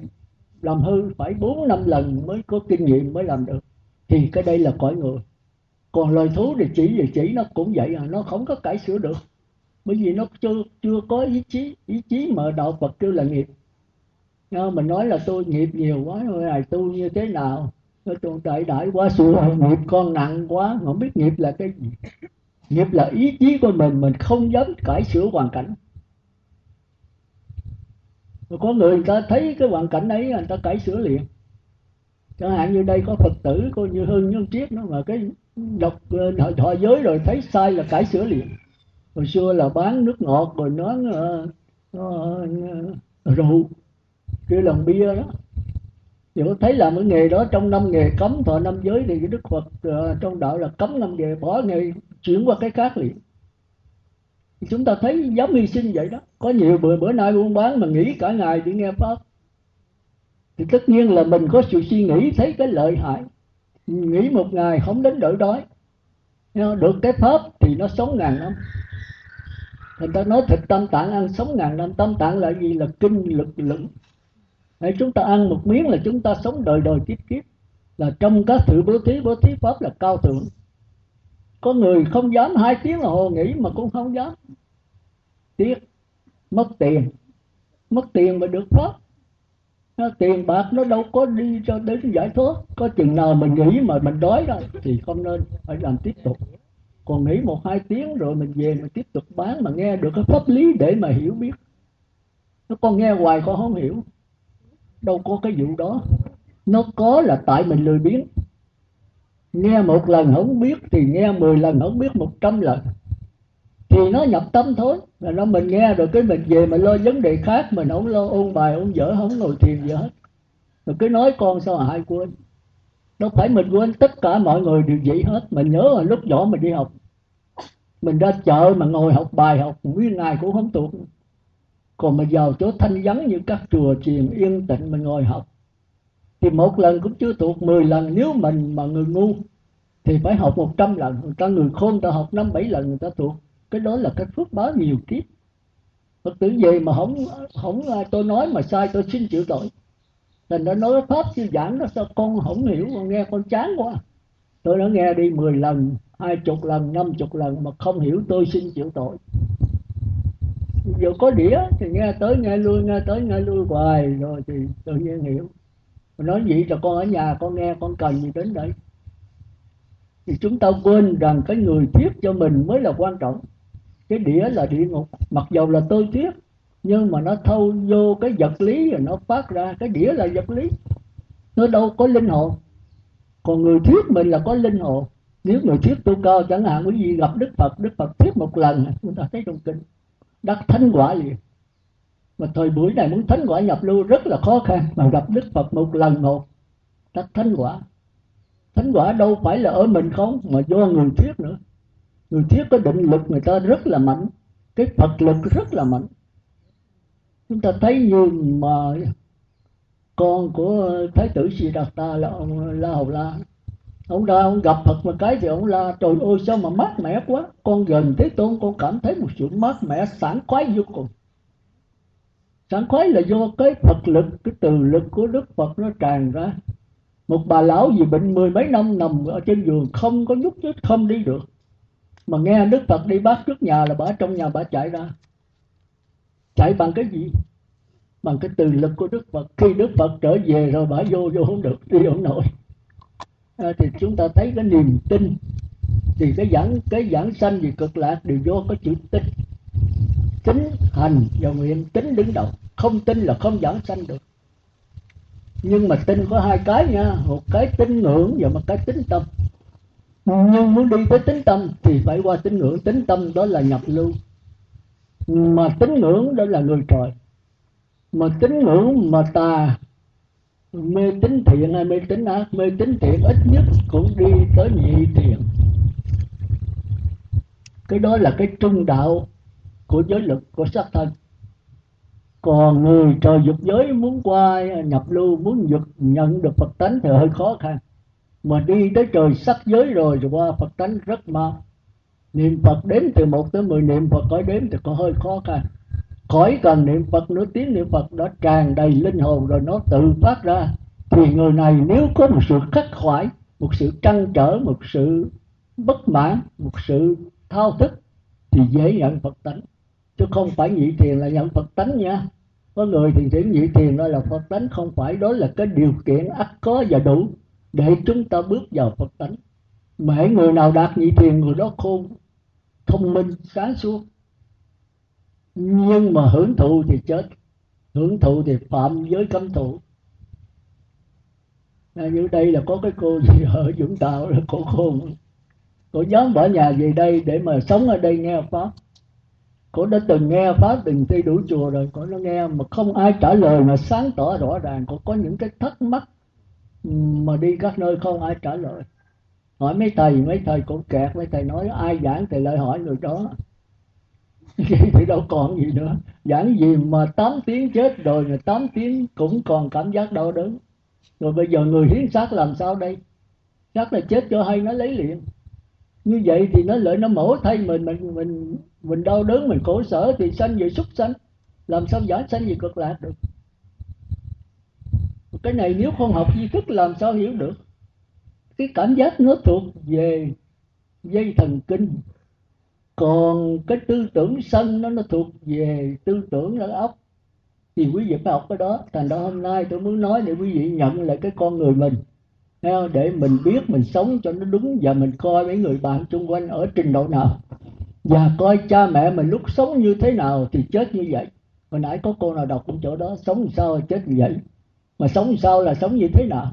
làm hư phải bốn năm lần mới có kinh nghiệm mới làm được. Thì cái đây là cõi người. Còn lời thú thì chỉ về chỉ, nó cũng vậy à nó không có cải sửa được. Bởi vì nó chưa chưa có ý chí ý chí mà đạo Phật kêu là nghiệp. Mình nói là tôi nghiệp nhiều quá rồi này tu như thế nào? Tôi tại đại quá sự nghiệp con nặng quá không biết nghiệp là cái gì. Nghiệp là ý chí của mình mình không dám cải sửa hoàn cảnh có người người ta thấy cái hoàn cảnh ấy người ta cải sửa liền. Chẳng hạn như đây có phật tử coi như hương nhân triết nó mà cái đọc thọ, ờ, thọ giới rồi thấy sai là cải sửa liền. Hồi xưa là bán nước ngọt rồi nó ờ, ờ, rượu kia làm bia đó. Thì có thấy làm cái nghề đó trong năm nghề cấm thọ năm giới thì cái đức phật uh, trong đạo là cấm năm nghề bỏ nghề chuyển qua cái khác liền chúng ta thấy dám hy sinh vậy đó. Có nhiều bữa bữa nay buôn bán mà nghỉ cả ngày để nghe pháp. Thì tất nhiên là mình có sự suy nghĩ, thấy cái lợi hại. Nghĩ một ngày không đến đỡ đói. Được cái pháp thì nó sống ngàn năm. Người ta nói thịt tâm tạng ăn sống ngàn năm. Tâm tạng là gì? Là kinh, lực lượng Để chúng ta ăn một miếng là chúng ta sống đời đời kiếp kiếp. Là trong các sự bố thí bố thí pháp là cao thượng có người không dám hai tiếng là hồ nghỉ mà cũng không dám. Tiếc mất tiền. Mất tiền mà được pháp nó, tiền bạc nó đâu có đi cho đến giải thoát. Có chừng nào mình nghĩ mà mình đói rồi thì không nên phải làm tiếp tục. Còn nghỉ một hai tiếng rồi mình về mình tiếp tục bán mà nghe được cái pháp lý để mà hiểu biết. Nó con nghe hoài con không hiểu. Đâu có cái vụ đó. Nó có là tại mình lười biếng nghe một lần không biết thì nghe mười lần không biết một trăm lần. Thì nó nhập tâm thôi. Là nó mình nghe rồi cái mình về mình lo vấn đề khác, mình không lo ôn bài ôn dở, không ngồi thiền gì hết. Rồi cứ nói con sao hại quên. Đâu phải mình quên, tất cả mọi người đều vậy hết. Mình nhớ là lúc nhỏ mình đi học. Mình ra chợ mà ngồi học bài học nguyên ngày cũng không thuộc còn mà vào chỗ thanh vắng như các chùa chiền yên tĩnh mình ngồi học thì một lần cũng chưa thuộc 10 lần. Nếu mình mà người ngu, thì phải học 100 lần. Người ta người khôn, ta học năm, bảy lần, người ta thuộc. Cái đó là cái phước báo nhiều kiếp. Phật tử về mà không không à, tôi nói mà sai, tôi xin chịu tội. Thành nó nói pháp sư giảng đó sao con không hiểu, con nghe con chán quá. Tôi đã nghe đi 10 lần, hai chục lần, năm chục lần mà không hiểu, tôi xin chịu tội. Giờ có đĩa thì nghe tới, nghe lui, nghe tới, nghe lui hoài, rồi thì tự nhiên hiểu mà nói vậy cho con ở nhà, con nghe, con cần gì đến đây thì chúng ta quên rằng cái người thiết cho mình mới là quan trọng. Cái đĩa là địa ngục. Mặc dầu là tôi thiết nhưng mà nó thâu vô cái vật lý rồi nó phát ra. Cái đĩa là vật lý. Nó đâu có linh hồn. Còn người thuyết mình là có linh hồn. Nếu người thuyết tu cao, chẳng hạn, quý vị gặp đức phật đức phật thuyết một lần. Chúng ta thấy trong kinh. Đắc thánh quả liền mà thời buổi này muốn thánh quả nhập lưu rất là khó khăn. Mà gặp đức phật một lần một đắc thánh quả. Thánh quả đâu phải là ở mình không, mà do người thuyết nữa. Người thuyết có định lực người ta rất là mạnh. Cái phật lực rất là mạnh. Chúng ta thấy như mà con của thái tử Siddhartha là ông La Hầu La. Ông ra ông gặp Phật một cái thì ông la, trời ơi, sao mà mát mẻ quá. Con gần thế tôn, con cảm thấy một sự mát mẻ, sảng khoái vô cùng sảng khoái là do cái Phật lực cái từ lực của Đức Phật nó tràn ra. Một bà lão gì bệnh mười mấy năm nằm ở trên giường không có nhúc nhích không đi được. Mà nghe Đức Phật đi bác trước nhà là bà trong nhà bà chạy ra. Chạy bằng cái gì? Bằng cái từ lực của Đức Phật. Khi Đức Phật trở về rồi bà vô vô không được đi không nổi. À, thì chúng ta thấy cái niềm tin. Thì cái giảng cái giảng sanh gì cực lạc đều do có chữ tin tính hành và nguyện tính đứng đầu không tin là không giảng sanh được. Nhưng mà tin có hai cái nha. Một cái tín ngưỡng và một cái tính tâm. Nhưng muốn đi tới tính tâm thì phải qua tín ngưỡng. Tính tâm đó là nhập lưu. Mà tín ngưỡng đó là người trời. Mà tín ngưỡng mà tà, mê tín thiện hay mê tín ác, mê tín thiện ít nhất cũng đi tới nhị thiện. Cái đó là cái trung đạo của giới lực của sắc thân còn người trời dục giới muốn qua, nhập lưu, muốn dục nhận được phật tánh thì hơi khó khăn. Mà đi tới trời sắc giới rồi rồi qua phật tánh rất mau. Niệm phật đếm từ một tới mười, niệm phật có đếm thì có hơi khó khăn. Khỏi cần niệm phật nữa, tiếng niệm phật đã tràn đầy linh hồn rồi nó tự phát ra. Thì người này nếu có một sự khắc khoải, một sự trăn trở, một sự bất mãn, một sự thao thức, thì dễ nhận phật tánh chứ không phải nhị thiền là nhận phật tánh nha. Có người thì thiện nhị thiền đó là phật tánh không phải đó là cái điều kiện ắt có và đủ để chúng ta bước vào phật tánh. Mà người nào đạt nhị thiền người đó khôn thông minh sáng suốt. Nhưng mà hưởng thụ thì chết hưởng thụ thì phạm giới cấm thủ. À, như đây là có cái cô gì ở Vũng Tàu là cô khôn. Cô dám bỏ nhà về đây để mà sống ở đây nghe pháp cô đã từng nghe pháp từng thi đủ chùa rồi. Cô nó nghe mà không ai trả lời mà sáng tỏ rõ ràng. Cô có những cái thắc mắc mà đi các nơi không ai trả lời. Hỏi mấy thầy mấy thầy cũng kẹt. Mấy thầy nói ai giảng thì lại hỏi người đó. Thì đâu còn gì nữa. Giảng gì mà 8 tiếng chết rồi mà 8 tiếng cũng còn cảm giác đau đớn. Rồi bây giờ người hiến xác làm sao đây? Xác là chết cho hay nó lấy liền. Như vậy thì nó lợi nó mổ thay mình mình mình mình đau đớn, mình khổ sở thì sanh về súc sanh. Làm sao giải sanh về cực lạc được? Cái này nếu không học di thức làm sao hiểu được? Cái cảm giác nó thuộc về dây thần kinh. Còn cái tư tưởng sân nó nó thuộc về tư tưởng nó óc. Thì quý vị phải học cái đó. Thành ra hôm nay tôi muốn nói để quý vị nhận lại cái con người mình. Để mình biết mình sống cho nó đúng và mình coi mấy người bạn xung quanh ở trình độ nào và coi cha mẹ mình lúc sống như thế nào thì chết như vậy. Hồi nãy có cô nào đọc cũng chỗ đó, sống sao chết như vậy? Mà sống sao là sống như thế nào?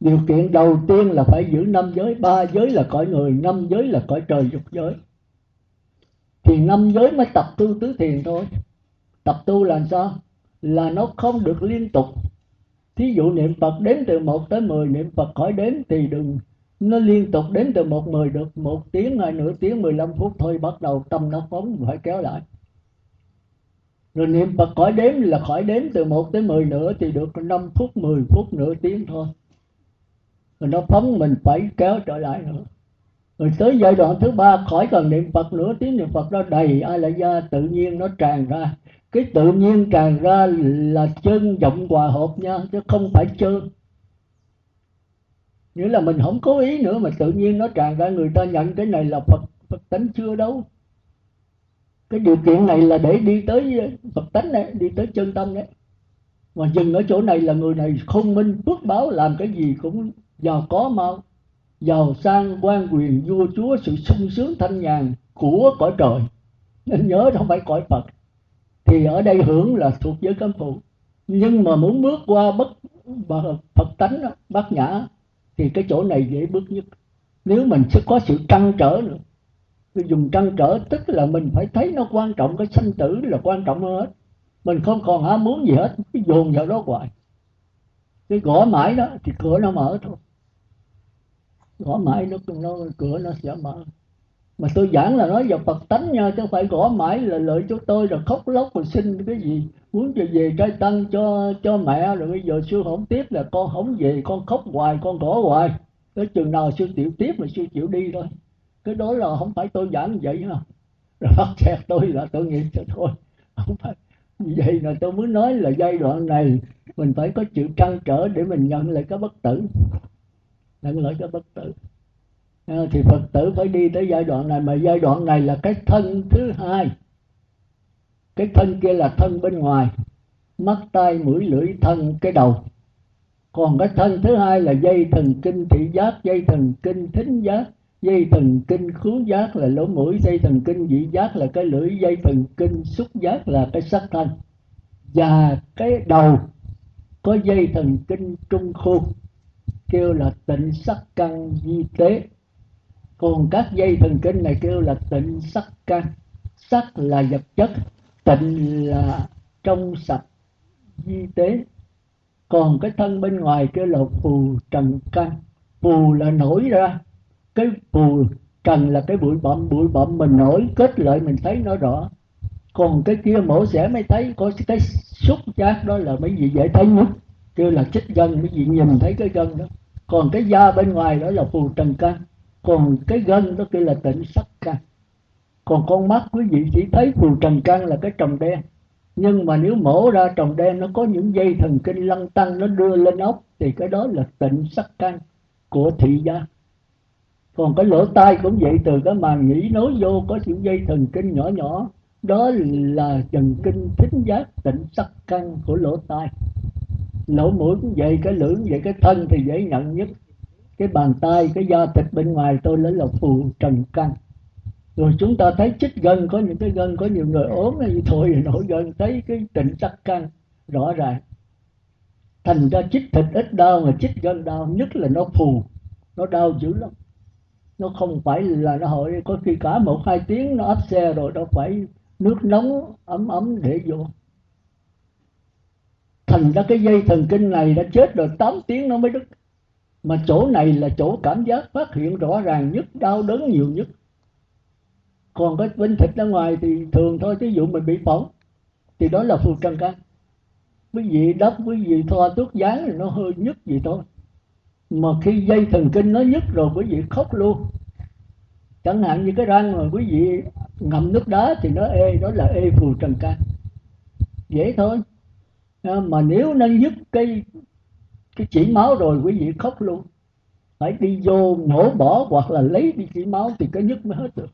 Điều kiện đầu tiên là phải giữ năm giới. Ba giới là cõi người, năm giới là cõi trời dục giới. Thì năm giới mới tập tu tứ thiền thôi. Tập tu là sao? Là nó không được liên tục. Thí dụ niệm phật đếm từ một tới mười, niệm phật khỏi đếm thì đừng nó liên tục đến từ một mười được một tiếng hay nửa tiếng, mười lăm phút thôi, bắt đầu tâm nó phóng, phải kéo lại. Rồi niệm phật khỏi đếm là khỏi đếm từ một tới mười nữa, thì được năm phút, mười phút, nửa tiếng thôi. Rồi nó phóng mình phải kéo trở lại nữa. Rồi tới giai đoạn thứ ba, khỏi cần niệm phật nữa tiếng niệm phật nó đầy ai la gia tự nhiên nó tràn ra. Cái tự nhiên tràn ra là chân, giọng hòa hợp nha, chứ không phải chân nghĩa là mình không cố ý nữa mà tự nhiên nó tràn ra người ta nhận cái này là phật phật tánh chưa đâu. Cái điều kiện này là để đi tới phật tánh này, đi tới chân tâm đấy. Mà dừng ở chỗ này là người này không minh phước báo làm cái gì cũng giàu có mau. Giàu sang, quan quyền, vua chúa, sự sung sướng, thanh nhàn của cõi trời. Nên nhớ không phải cõi phật. Thì ở đây hưởng là thuộc giới cấm phụ. Nhưng mà muốn bước qua bất, Phật tánh bát nhã thì cái chỗ này dễ bước nhất. Nếu mình sẽ có sự trăn trở nữa mình dùng trăn trở tức là mình phải thấy nó quan trọng cái sanh tử là quan trọng hơn hết. Mình không còn ham muốn gì hết cái dồn vào đó hoài. Cái gõ mãi đó thì cửa nó mở thôi. Gõ mãi nó, nó cửa nó sẽ mở mà tôi giảng là nói vào Phật tánh nha, chứ không phải gõ mãi là lợi cho tôi, rồi khóc lóc rồi xin cái gì. Muốn cho về trai tăng cho cho mẹ, rồi bây giờ sư không tiếp là con không về, con khóc hoài, con gõ hoài. Tới chừng nào sư chịu tiếp mà sư chịu đi thôi. Cái đó là không phải tôi giảng vậy ha rồi bắt chẹt tôi là tội nghiệp cho thôi không phải. Vậy là tôi muốn nói là giai đoạn này mình phải có chịu trăn trở để mình nhận lại cái bất tử. Nhận lại cái bất tử. Ờ, thì phật tử phải đi tới giai đoạn này, mà giai đoạn này là cái thân thứ hai. Cái thân kia là thân bên ngoài, mắt, tai, mũi, lưỡi, thân, cái đầu. Còn cái thân thứ hai là dây thần kinh thị giác, dây thần kinh thính giác, dây thần kinh khứu giác là lỗ mũi, dây thần kinh vị giác là cái lưỡi, dây thần kinh xúc giác là cái sắc thân. Và cái đầu, có dây thần kinh trung khu, kêu là tịnh sắc căn di tế còn các dây thần kinh này kêu là tịnh sắc căn sắc là vật chất, tịnh là trong sạch, di tế. Còn cái thân bên ngoài kêu là phù trần căn phù là nổi ra. Cái phù trần là cái bụi bặm bụi bặm mình nổi, kết lại mình thấy nó rõ. Còn cái kia mổ xẻ mới thấy, có cái xúc giác đó là mấy vị dễ thấy nhất. Kêu là chích gân, mấy vị nhìn thấy cái gân đó. Còn cái da bên ngoài đó là phù trần căn còn cái gân đó kia là tịnh sắc căn còn con mắt quý vị chỉ thấy phù trần căn là cái trồng đen. Nhưng mà nếu mổ ra trồng đen, nó có những dây thần kinh lăn tăng, nó đưa lên ốc, thì cái đó là tịnh sắc căn của thị giác còn cái lỗ tai cũng vậy, từ cái màng nhĩ nối vô, có những dây thần kinh nhỏ nhỏ. Đó là thần kinh thính giác tịnh sắc căn của lỗ tai. Lỗ mũi cũng vậy, cái lưỡi cũng vậy, cái thân thì dễ nhận nhất cái bàn tay, cái da thịt bên ngoài tôi lấy là phù trần căn rồi chúng ta thấy chích gân, có những cái gân, có nhiều người ốm như thôi thì nổi gân, thấy cái tịnh sắc căn rõ ràng. Thành ra chích thịt ít đau, mà chích gân đau nhất là nó phù, nó đau dữ lắm. Nó không phải là nó hội có khi cả một hai tiếng nó áp xe rồi đâu phải nước nóng ấm ấm để vô. Thành ra cái dây thần kinh này đã chết rồi 8 tiếng nó mới đứt mà chỗ này là chỗ cảm giác phát hiện rõ ràng nhất đau đớn nhiều nhất. Còn cái bên thịt ra ngoài thì thường thôi ví dụ mình bị phỏng thì đó là phù trần căn quý vị đắp quý vị thoa thuốc dán thì nó hơi nhức gì thôi. Mà khi dây thần kinh nó nhức rồi quý vị khóc luôn. Chẳng hạn như cái răng mà quý vị ngậm nước đá thì nó ê đó là ê phù trần can dễ thôi. À, mà nếu nó nhức cái cái chỉ máu rồi quý vị khóc luôn. Phải đi vô nhổ bỏ hoặc là lấy đi chỉ máu thì cái nhức mới hết được.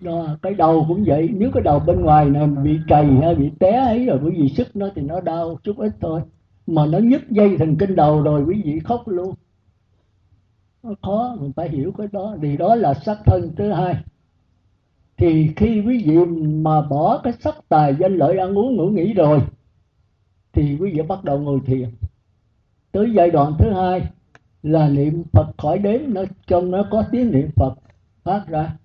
Đó, cái đầu cũng vậy. Nếu cái đầu bên ngoài này bị trầy hay bị té ấy rồi quý vị sức nó thì nó đau chút ít thôi. Mà nó nhức dây thần kinh đầu rồi quý vị khóc luôn. Nó khó mình phải hiểu cái đó. Thì đó là sắc thân thứ hai. Thì khi quý vị mà bỏ cái sắc tài danh lợi ăn uống ngủ nghỉ rồi thì quý vị bắt đầu ngồi thiền. Tới giai đoạn thứ hai là niệm Phật khỏi đếm nó trong nó có tiếng niệm Phật phát ra.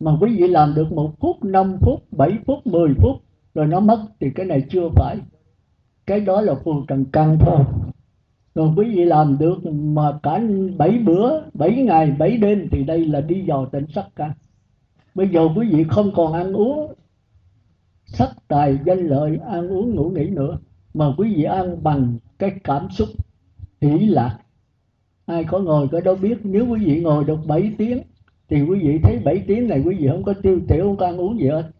Mà quý vị làm được một phút, năm phút, bảy phút, mười phút rồi nó mất thì cái này chưa phải. Cái đó là phù trần căn thôi. Rồi quý vị làm được mà cả bảy bữa bảy ngày bảy đêm thì đây là đi vào tỉnh sắc căn bây giờ quý vị không còn ăn uống sắc tài danh lợi ăn uống ngủ nghỉ nữa mà quý vị ăn bằng cái cảm xúc hỷ lạc. Ai có ngồi cái đó biết, nếu quý vị ngồi được 7 tiếng, thì quý vị thấy 7 tiếng này quý vị không có tiêu tiểu không có ăn uống gì hết.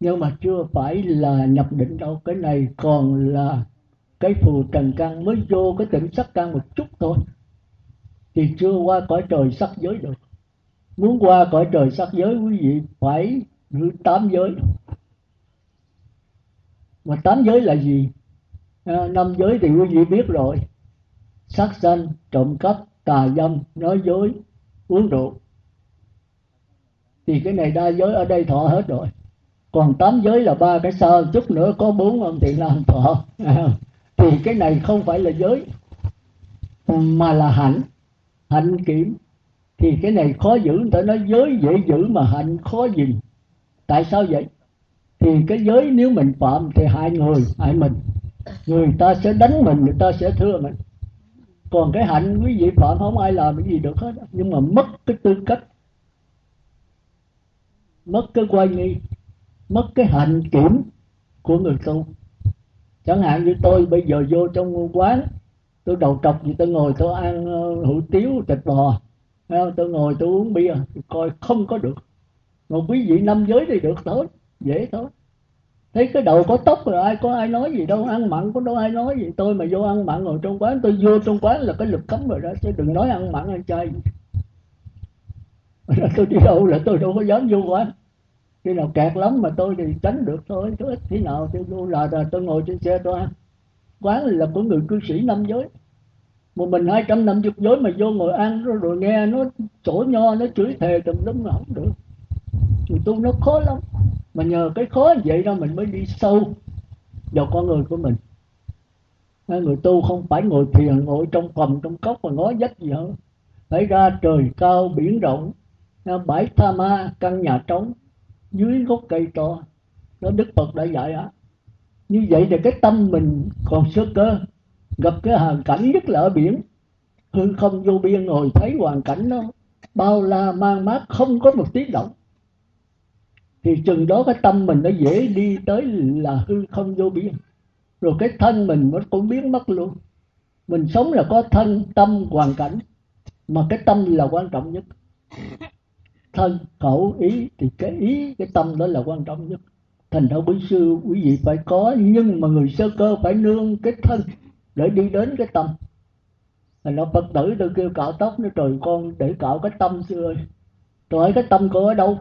Nhưng mà chưa phải là nhập định đâu, cái này còn là cái phù trần căn mới vô cái tỉnh sắc căn một chút thôi. Thì chưa qua cõi trời sắc giới được. Muốn qua cõi trời sắc giới, quý vị phải giữ tám giới. Mà tám giới là gì? À, năm giới thì quý vị biết rồi. Sát sanh trộm cắp tà dâm nói dối uống rượu. Thì cái này đa giới ở đây thọ hết rồi. Còn tám giới là ba cái sơ chút nữa có bốn ông thì làm thọ. Thì cái này không phải là giới mà là hạnh hạnh kiểm. Thì cái này khó giữ người ta nói giới dễ giữ mà hạnh khó gìn. Tại sao vậy? Thì cái giới nếu mình phạm thì hại người hại mình người ta sẽ đánh mình, người ta sẽ thưa mình. Còn cái hạnh quý vị phạm không ai làm cái gì được hết. Nhưng mà mất cái tư cách, mất cái quay nghi, mất cái hạnh kiểm của người tu. Chẳng hạn như tôi bây giờ vô trong quán, tôi đầu trọc gì, tôi ngồi tôi ăn ờ, hủ tiếu, thịt bò. Tôi ngồi tôi uống bia, tôi coi không có được. Mà quý vị năm giới thì được thôi, dễ thôi thấy cái đầu có tóc rồi ai có ai nói gì đâu ăn mặn có đâu ai nói gì. Tôi mà vô ăn mặn rồi trong quán tôi vô trong quán là cái lực cấm rồi đó chứ đừng nói ăn mặn ăn chay. Tôi đi đâu là tôi đâu có dám vô quán. Khi nào kẹt lắm mà tôi thì tránh được thôi chứ ít khi nào tôi vô là, là tôi ngồi trên xe tôi ăn. Quán là của người cư sĩ năm giới. Một mình hai trăm năm chục giới mà vô ngồi ăn rồi, rồi nghe nó sổ nho nó chửi thề tùm lum là không được. Thì tu nó khó lắm mà nhờ cái khó vậy đó mình mới đi sâu vào con người của mình. Người tu không phải ngồi thiền, ngồi trong phòng, trong cốc mà ngó dách gì hết. Phải ra trời cao, biển rộng bãi tha ma, căn nhà trống, dưới gốc cây to. Đó đức phật đã dạy á. Như vậy thì cái tâm mình còn sơ cơ, gặp cái hoàn cảnh nhất là ở biển. Hư không vô biên ngồi thấy hoàn cảnh nó bao la mang mát, không có một tiếng động thì chừng đó cái tâm mình nó dễ đi tới là hư không vô biên. Rồi cái thân mình nó cũng biến mất luôn. Mình sống là có thân, tâm, hoàn cảnh. Mà cái tâm là quan trọng nhất. Thân, khẩu, ý, thì cái ý, cái tâm đó là quan trọng nhất. Thành ra quý sư, quý vị phải có, nhưng mà người sơ cơ phải nương cái thân để đi đến cái tâm. Thành ra phật tử tôi kêu cạo tóc nó trời con để cạo cái tâm xưa ơi. Tôi hỏi cái tâm cô ở đâu?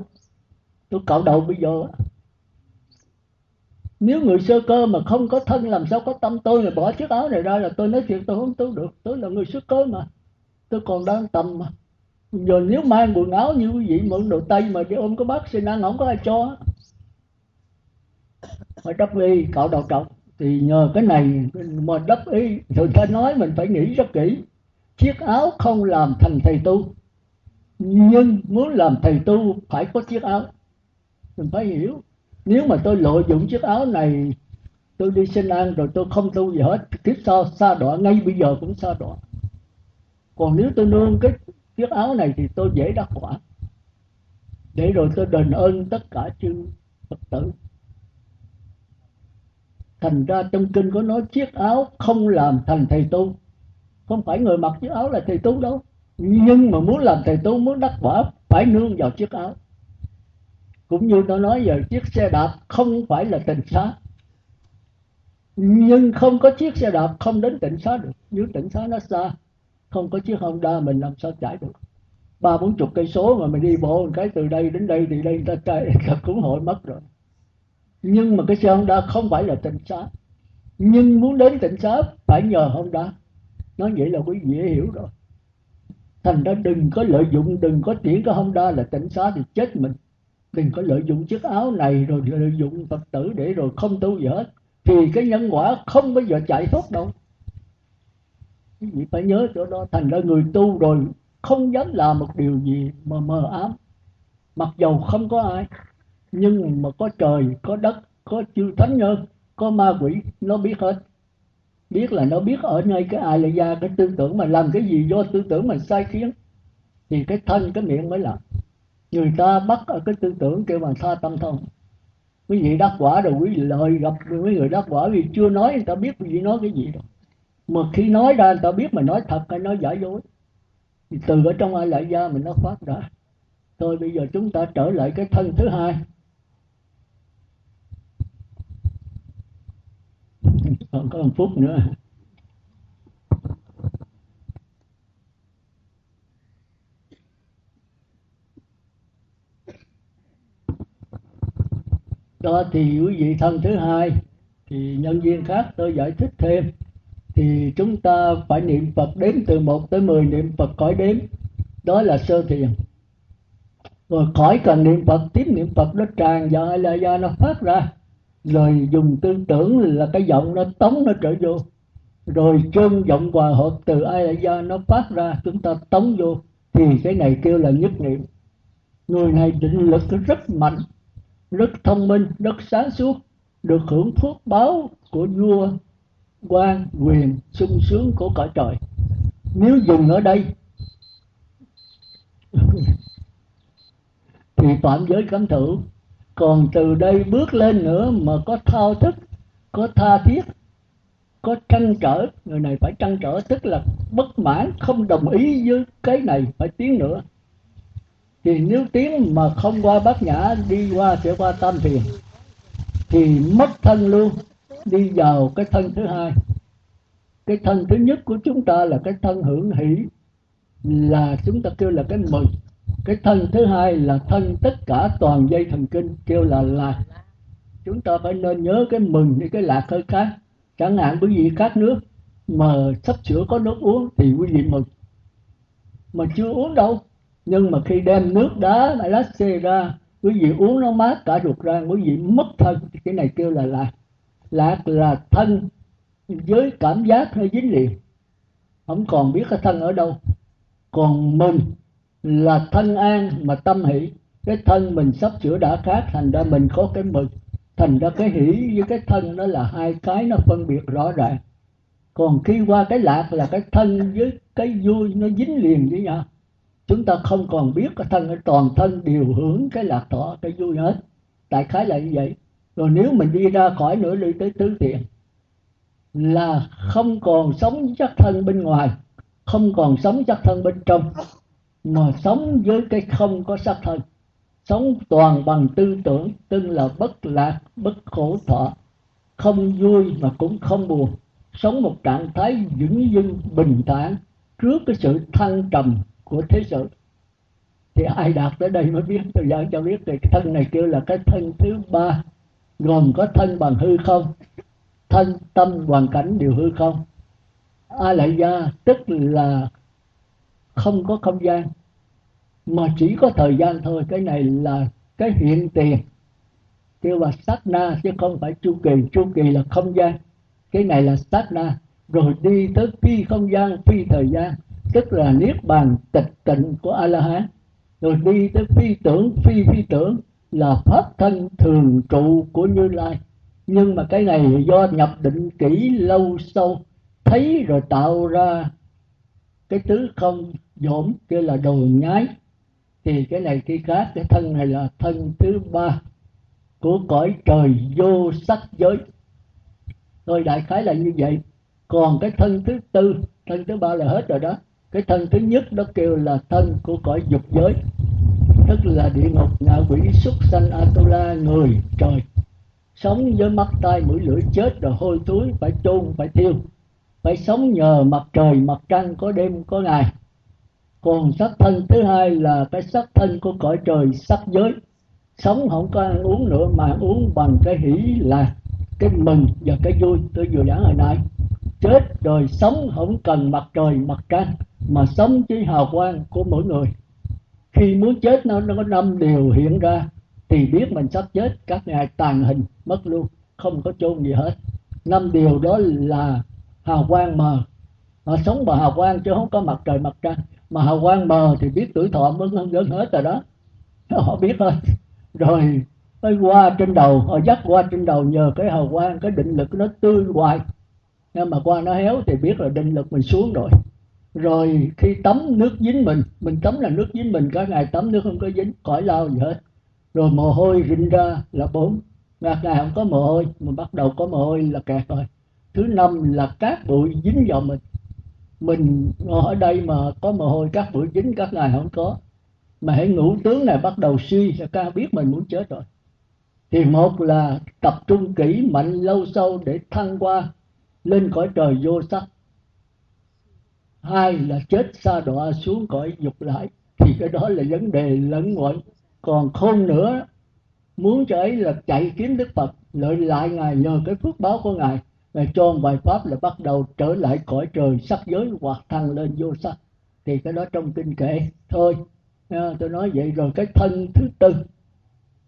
Tôi cạo đầu bây giờ. Nếu người sơ cơ mà không có thân, làm sao có tâm tôi là bỏ chiếc áo này ra là tôi nói chuyện tôi không tu được. Tôi là người sơ cơ mà. Tôi còn đang tầm mà. Giờ nếu mang quần áo như quý vị mượn đồ tây mà đi ôm có bác xin ăn không có ai cho phải đắp y, cạo đầu trọc thì nhờ cái này mà đắp y, người ta nói mình phải nghĩ rất kỹ. Chiếc áo không làm thành thầy tu, nhưng muốn làm thầy tu phải có chiếc áo mình phải hiểu. Nếu mà tôi lợi dụng chiếc áo này, tôi đi xin ăn rồi tôi không tu gì hết, kiếp sau xa đọa, ngay bây giờ cũng xa đọa. Còn nếu tôi nương cái chiếc áo này thì tôi dễ đắc quả. Để rồi tôi đền ơn tất cả chư phật tử. Thành ra trong kinh có nói chiếc áo không làm thành thầy tu. Không phải người mặc chiếc áo là thầy tu đâu. Nhưng mà muốn làm thầy tu, muốn đắc quả, phải nương vào chiếc áo cũng như tôi nói giờ, chiếc xe đạp không phải là tịnh xá. Nhưng không có chiếc xe đạp không đến tịnh xá được. Nếu tịnh xá nó xa, không có chiếc Honda mình làm sao chạy được? Ba bốn chục cây số mà mình đi bộ, một cái từ đây đến đây thì đây ta chạy cũng hội mất rồi. Nhưng mà cái xe Honda không phải là tịnh xá. Nhưng muốn đến tịnh xá phải nhờ Honda. Nói vậy là quý vị hiểu rồi. Thành ra đừng có lợi dụng, đừng có tiễn cái Honda là tịnh xá thì chết mình đừng có lợi dụng chiếc áo này rồi lợi dụng phật tử để rồi không tu gì hết. Thì cái nhân quả không bao giờ chạy thoát đâu. Quý vị phải nhớ chỗ đó, thành ra người tu rồi không dám làm một điều gì mà mờ ám. Mặc dầu không có ai, nhưng mà có trời, có đất, có chư thánh nhân, có ma quỷ, nó biết hết. Biết là nó biết ở nơi cái ai là da cái tư tưởng mà làm cái gì do tư tưởng mình sai khiến. Thì cái thân, cái miệng mới làm người ta bắt ở cái tư tưởng kêu bằng tha tâm thông. Quý vị đắc quả rồi quý vị lời gặp mấy người đắc quả, vì chưa nói người ta biết quý vị nói cái gì đâu. Mà khi nói ra người ta biết mà nói thật hay nói giả dối, thì từ ở trong ai lại ra mình nó phát ra. Thôi bây giờ chúng ta trở lại cái thân thứ hai. Còn có một phút nữa. Đó thì quý vị thân thứ hai, thì nhân viên khác tôi giải thích thêm. Thì chúng ta phải niệm Phật đếm từ 1 tới 10 niệm Phật cõi đếm. Đó là sơ thiền. Rồi khỏi cần niệm phật, tiếp niệm phật nó tràn vào hay là do nó phát ra. Rồi dùng tư tưởng là cái giọng nó tống nó trở vô. Rồi trơn giọng hòa hợp từ ai là do nó phát ra, chúng ta tống vô. Thì cái này kêu là nhất niệm. Người này định lực rất mạnh rất thông minh, rất sáng suốt, được hưởng phước báo của vua quan quyền sung sướng của cõi trời. Nếu dừng ở đây, thì phạm giới cấm thủ còn từ đây bước lên nữa mà có thao thức, có tha thiết, có trăn trở. Người này phải trăn trở, tức là bất mãn, không đồng ý với cái này, phải tiến nữa thì nếu tiếng mà không qua bát nhã, đi qua sẽ qua tam thiền, thì mất thân luôn, đi vào cái thân thứ hai. Cái thân thứ nhất của chúng ta là cái thân hưởng hỷ, là chúng ta kêu là cái mừng. Cái thân thứ hai là thân tất cả toàn dây thần kinh, kêu là lạc. Chúng ta phải nên nhớ cái mừng với cái lạc hơi khác. Chẳng hạn quý vị khát nước mà sắp sửa có nước uống thì quý vị mừng. Mà chưa uống đâu nhưng mà khi đem nước đá lại lá xê ra, quý vị uống nó mát cả ruột ra, quý vị mất thân. Cái này kêu là lạc lạc là thân với cảm giác nó dính liền không còn biết cái thân ở đâu. Còn mình là thân an mà tâm hỷ. Cái thân mình sắp sửa đã khác, thành ra mình có cái mừng thành ra cái hỷ với cái thân nó là hai cái nó phân biệt rõ ràng. Còn khi qua cái lạc là cái thân với cái vui nó dính liền với nhau chúng ta không còn biết cái thân, toàn thân đều hưởng cái lạc thọ, cái vui hết. Đại khái là như vậy. Rồi nếu mình đi ra khỏi nửa đi tới tứ thiện, là không còn sống chất thân bên ngoài, không còn sống chất thân bên trong, mà sống với cái không có sắc thân. Sống toàn bằng tư tưởng, tức là bất lạc, bất khổ thọ. Không vui mà cũng không buồn. Sống một trạng thái vững dưng bình thản, trước cái sự thăng trầm của thế sự, thì ai đạt tới đây mới biết. Tôi giảng cho biết thì cái thân này kêu là cái thân thứ ba. Gồm có thân bằng hư không, thân tâm hoàn cảnh đều hư không. A lại gia tức là không có không gian, mà chỉ có thời gian thôi. Cái này là cái hiện tiền. Kêu là sát na chứ không phải chu kỳ. Chu kỳ là không gian. Cái này là sát na rồi đi tới phi không gian, phi thời gian tức là niết bàn tịch tịnh của a la hán rồi đi tới phi tưởng, phi phi tưởng là pháp thân thường trụ của như lai. Nhưng mà cái này do nhập định kỹ lâu sâu, thấy rồi tạo ra cái tứ không dỗm kia là đồ nhái. Thì cái này khi khác, cái thân này là thân thứ ba của cõi trời vô sắc giới. Thôi đại khái là như vậy. Còn cái thân thứ tư, thân thứ ba là hết rồi đó cái thân thứ nhất đó kêu là thân của cõi dục giới, tức là địa ngục, ngạ quỷ, súc sanh, atula, người, trời. Sống với mắt, tai, mũi, lưỡi, chết, rồi hôi, thối, phải chôn, phải thiêu. Phải sống nhờ mặt trời, mặt trăng, có đêm, có ngày. Còn sắc thân thứ hai là cái sắc thân của cõi trời, sắc giới. Sống không có ăn uống nữa, mà uống bằng cái hỷ là cái mừng và cái vui. Tôi vừa giảng hồi nãy. Chết rồi sống không cần mặt trời, mặt trăng mà sống với hào quang của mỗi người. Khi muốn chết nó nó có năm điều hiện ra, thì biết mình sắp chết, các ngài tàn hình, mất luôn, không có chôn gì hết. Năm điều đó là hào quang mờ. Họ sống bằng hào quang chứ không có mặt trời mặt trăng. Mà hào quang mờ thì biết tuổi thọ mới gần hết rồi đó. Họ biết thôi. Rồi mới qua trên đầu, họ dắt qua trên đầu nhờ cái hào quang, cái định lực nó tươi hoài. Nhưng mà qua nó héo thì biết là định lực mình xuống rồi rồi khi tắm nước dính mình mình tắm là nước dính mình cả ngày tắm nước không có dính cõi lao gì hết. Rồi mồ hôi rinh ra là bốn, ngày ngày không có mồ hôi, mà bắt đầu có mồ hôi là kẹt rồi. Thứ năm là cát bụi dính vào mình. Mình ở đây mà có mồ hôi cát bụi dính, các ngày không có. Mà hãy ngủ tướng này bắt đầu suy là ca biết mình muốn chết rồi. Thì một là tập trung kỹ mạnh lâu sâu để thăng qua lên cõi trời vô sắc hai là chết xa đọa xuống cõi dục lại, thì cái đó là vấn đề lẫn quẩn. Còn khôn nữa, muốn cho ấy là chạy kiếm đức phật, lợi lại ngài nhờ cái phước báo của ngài ngài cho bài pháp là bắt đầu trở lại cõi trời sắc giới hoặc thăng lên vô sắc. Thì cái đó trong kinh kệ thôi. Tôi nói vậy rồi, cái thân thứ tư.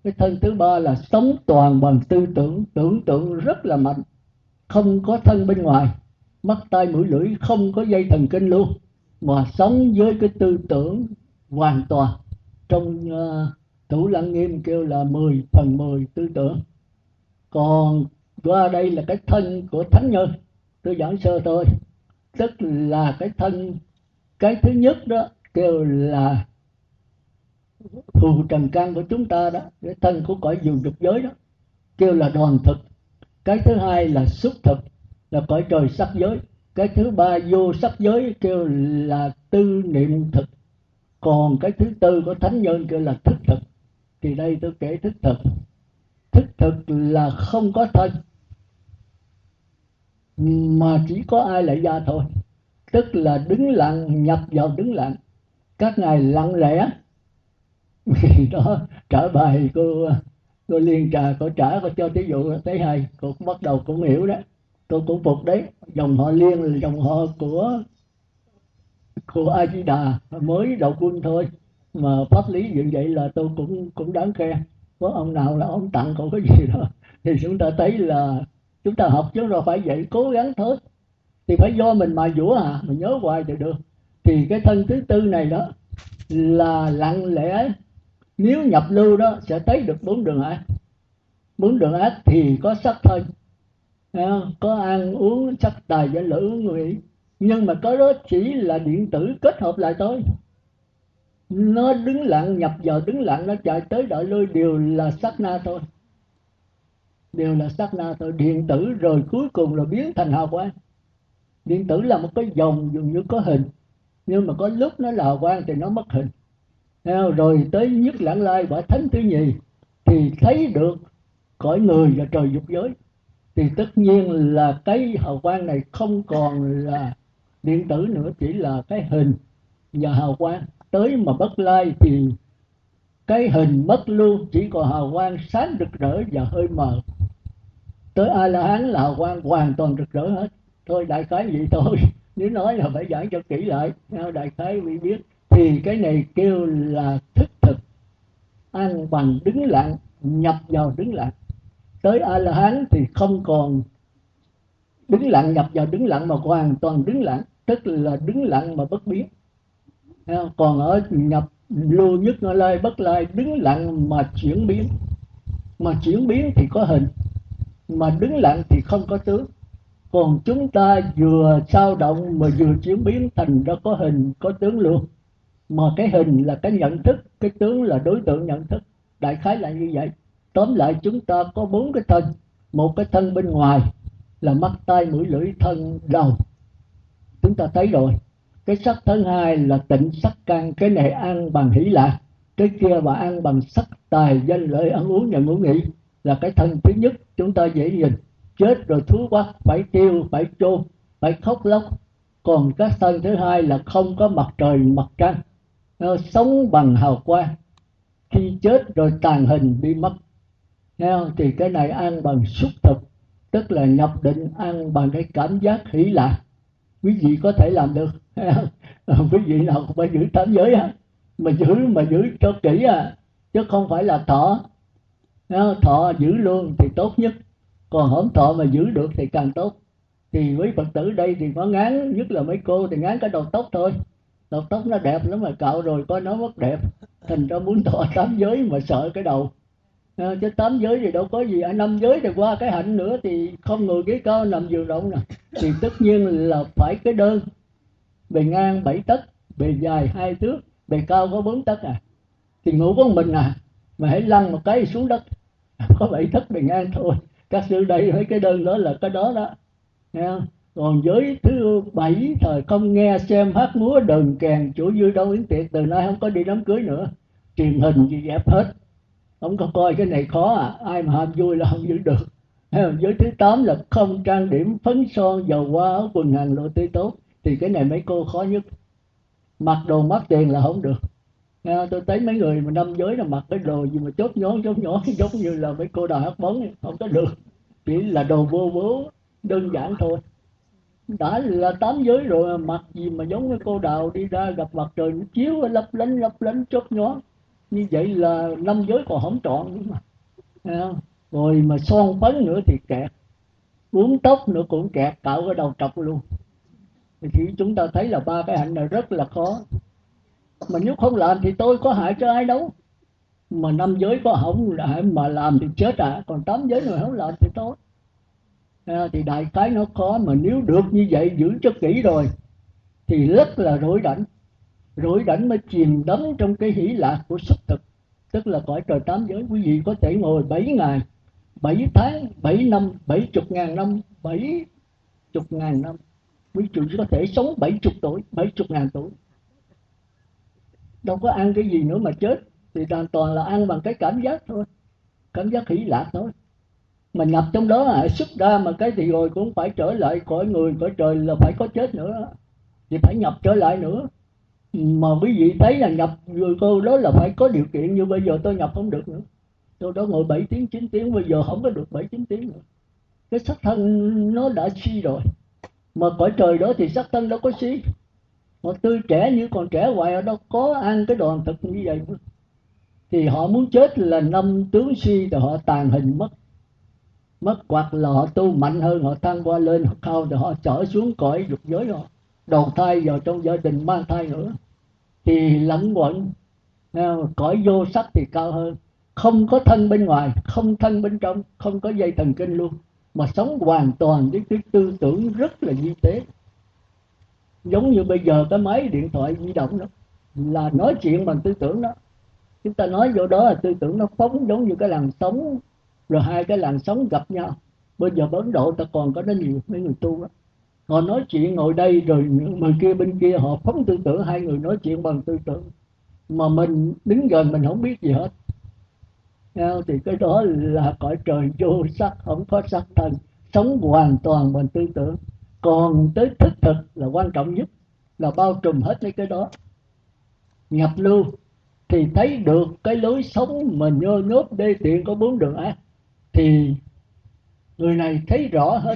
Cái thân thứ ba là sống toàn bằng tư tưởng tưởng tượng rất là mạnh, không có thân bên ngoài mắt tai mũi lưỡi không có dây thần kinh luôn. Mà sống với cái tư tưởng hoàn toàn trong uh, thủ lăng nghiêm kêu là 10 phần 10 tư tưởng. Còn qua đây là cái thân của thánh nhân tôi giảng sơ thôi. Tức là cái thân cái thứ nhất đó kêu là phù trần căn của chúng ta đó cái thân của cõi dục dục giới đó kêu là đoàn thực. Cái thứ hai là xúc thực là cõi trời sắc giới. Cái thứ ba vô sắc giới kêu là tư niệm thực. Còn cái thứ tư của thánh nhân kêu là thức thực. Thì đây tôi kể thức thực. Thức thực là không có thân, mà chỉ có ai lại ra thôi. Tức là đứng lặng, nhập vào đứng lặng. Các ngài lặng lẽ. Thì đó trả bài cô cô liên trà cô trả cô cho thí dụ, thấy hay cô cũng bắt đầu cũng hiểu đó tôi cũng phục đấy. Dòng họ liên là dòng họ của của a di đà mới đầu quân thôi. Mà pháp lý như vậy là tôi cũng cũng đáng khen. Có ông nào là ông tặng cậu cái gì đó thì chúng ta thấy là chúng ta học chứ rồi phải vậy. Cố gắng thôi. Thì phải do mình mà dũa à. Mình nhớ hoài thì được. Thì cái thân thứ tư này đó là lặng lẽ. Nếu nhập lưu đó sẽ thấy được bốn đường ác. Bốn đường ác thì có sắc thân có ăn uống sắc tài và lữ người nhưng mà có đó chỉ là điện tử kết hợp lại thôi. Nó đứng lặng, nhập vào đứng lặng, nó chạy tới đợi lui, đều là sát na thôi. Đều là sát na thôi. Điện tử rồi cuối cùng là biến thành hào quang. Điện tử là một cái dòng dường như có hình. Nhưng mà có lúc nó là hào quang thì nó mất hình. Rồi tới nhất lãng lai, quả thánh thứ nhì, thì thấy được cõi người và trời dục giới thì tất nhiên là cái hào quang này không còn là điện tử nữa, chỉ là cái hình và hào quang. Tới mà bất lai thì cái hình mất luôn, chỉ còn hào quang sáng rực rỡ và hơi mờ. Tới a la hán là hào quang hoàn toàn rực rỡ hết. Thôi, đại khái vậy thôi. Nếu nói là phải giảng cho kỹ lại đại khái vị biết. Thì cái này kêu là thức thực. An bằng đứng lặng, nhập vào đứng lặng tới a la hán thì không còn đứng lặng, nhập vào đứng lặng mà hoàn toàn đứng lặng, tức là đứng lặng mà bất biến. Còn ở nhập lưu nhất ngôi lai, bất lai, đứng lặng mà chuyển biến. Mà chuyển biến thì có hình, mà đứng lặng thì không có tướng. Còn chúng ta vừa sao động mà vừa chuyển biến, thành ra có hình, có tướng luôn. Mà cái hình là cái nhận thức, cái tướng là đối tượng nhận thức. Đại khái là như vậy tóm lại chúng ta có bốn cái thân. Một cái thân bên ngoài là mắt, tai, mũi, lưỡi, thân, đầu. Chúng ta thấy rồi. Cái sắc thứ hai là tịnh sắc căn cái này ăn bằng hỷ lạc. Cái kia và ăn bằng sắc, tài, danh, lợi, ăn uống và ngủ nghỉ là cái thân thứ nhất. Chúng ta dễ nhìn. Chết rồi thú quá phải tiêu phải chôn, phải khóc lóc. Còn cái thân thứ hai là không có mặt trời, mặt trăng. Nó sống bằng hào quang. Khi chết rồi tàn hình đi mất không? thì cái này ăn bằng xúc thực tức là nhập định ăn bằng cái cảm giác hỷ lạc. Quý vị có thể làm được. Quý vị nào cũng phải giữ tám giới á. Mà giữ mà giữ cho kỹ à chứ không phải là thọ. Thọ giữ luôn thì tốt nhất. Còn hổng thọ mà giữ được thì càng tốt. Thì với phật tử đây thì có ngán, nhất là mấy cô thì ngán cái đầu tóc thôi. Đầu tóc nó đẹp lắm mà cạo rồi, coi nó mất đẹp. Thành ra muốn thọ tám giới mà sợ cái đầu à, chứ tám giới thì đâu có gì. Ở năm giới thì qua cái hạnh nữa thì không ngồi ghế cao nằm giường rộng nè. Thì tất nhiên là phải cái đơn. Bề ngang bảy tấc bề dài hai thước bề cao có bốn tấc à. Thì ngủ có mình à mà hãy lăn một cái xuống đất. À, có bảy tấc bề ngang thôi. Các sư đây mấy cái đơn đó là cái đó đó. Nghe không? còn giới thứ bảy thời không nghe xem hát múa đờn kèn chủ dư đâu yến tiệc từ nay không có đi đám cưới nữa. Truyền hình gì dẹp hết không có coi cái này khó à? Ai mà ham vui là không giữ được. Giới thứ tám là không trang điểm phấn son dầu hoa áo quần hàng lộ tươi tốt. Thì cái này mấy cô khó nhất. Mặc đồ mắc tiền là không được. À, tôi thấy mấy người mà năm giới là mặc cái đồ gì mà chốt nhón chốt nhón giống như là mấy cô đòi hát bóng không có được. Chỉ là đồ vô vố đơn giản thôi. Đã là tám giới rồi mặc gì mà giống như cô đào đi ra gặp mặt trời nó chiếu lấp lánh lấp lánh chốt nhó như vậy là năm giới còn không trọn đúng mà. Rồi mà son phấn nữa thì kẹt uống tóc nữa cũng kẹt cạo cái đầu trọc luôn. Thì chúng ta thấy là ba cái hạnh này rất là khó. Mà nếu không làm thì tôi có hại cho ai đâu. Mà năm giới có không hại mà làm thì chết à. Còn tám giới người không làm thì tốt. À, thì đại cái nó khó. Mà nếu được như vậy giữ cho kỹ rồi thì rất là rối rảnh rủi rảnh mới chìm đắm trong cái hỷ lạc của xuất thực tức là cõi trời tám giới. Quý vị có thể ngồi bảy ngày bảy tháng bảy năm bảy chục ngàn năm bảy chục ngàn năm. Quý vị có thể sống bảy chục tuổi bảy chục ngàn tuổi. Đâu có ăn cái gì nữa mà chết thì hoàn toàn là ăn bằng cái cảm giác thôi cảm giác hỷ lạc thôi. Mà nhập trong đó à, xuất ra mà cái gì rồi cũng phải trở lại cõi người cõi trời là phải có chết nữa thì phải nhập trở lại nữa mà quý vị thấy là nhập người cô đó là phải có điều kiện như bây giờ tôi nhập không được nữa. Tôi đó ngồi 7 tiếng 9 tiếng, bây giờ không có được 7 9 tiếng nữa. Cái sắc thân nó đã suy rồi. Mà cõi trời đó thì sắc thân đâu có suy. Mà tươi trẻ như còn trẻ hoài ở đâu có ăn cái đoàn thực như vậy thì họ muốn chết là năm tướng suy thì họ tàn hình mất. Mất hoặc là họ tu mạnh hơn, họ thăng qua lên, họ cao thì họ trở xuống cõi dục giới rồi đầu thai vào trong gia đình mang thai nữa, thì lẫn quẩn. Cõi vô sắc thì cao hơn. Không có thân bên ngoài, không thân bên trong, không có dây thần kinh luôn. Mà sống hoàn toàn với cái tư tưởng rất là di tế giống như bây giờ cái máy điện thoại di động đó, là nói chuyện bằng tư tưởng đó. Chúng ta nói vô đó là tư tưởng nó phóng giống như cái làn sóng, rồi hai cái làn sóng gặp nhau. Bây giờ ấn độ ta còn có nó nhiều mấy người tu đó họ nói chuyện ngồi đây rồi người kia bên kia họ phóng tư tưởng, hai người nói chuyện bằng tư tưởng. Mà mình đứng gần mình không biết gì hết. Thì cái đó là cõi trời vô sắc, không có sắc thân. Sống hoàn toàn bằng tư tưởng. Còn tới thức thực là quan trọng nhất, là bao trùm hết mấy cái đó. Nhập lưu thì thấy được cái lối sống mà nhơ nhốt đê tiện có bốn đường ác. Thì người này thấy rõ hết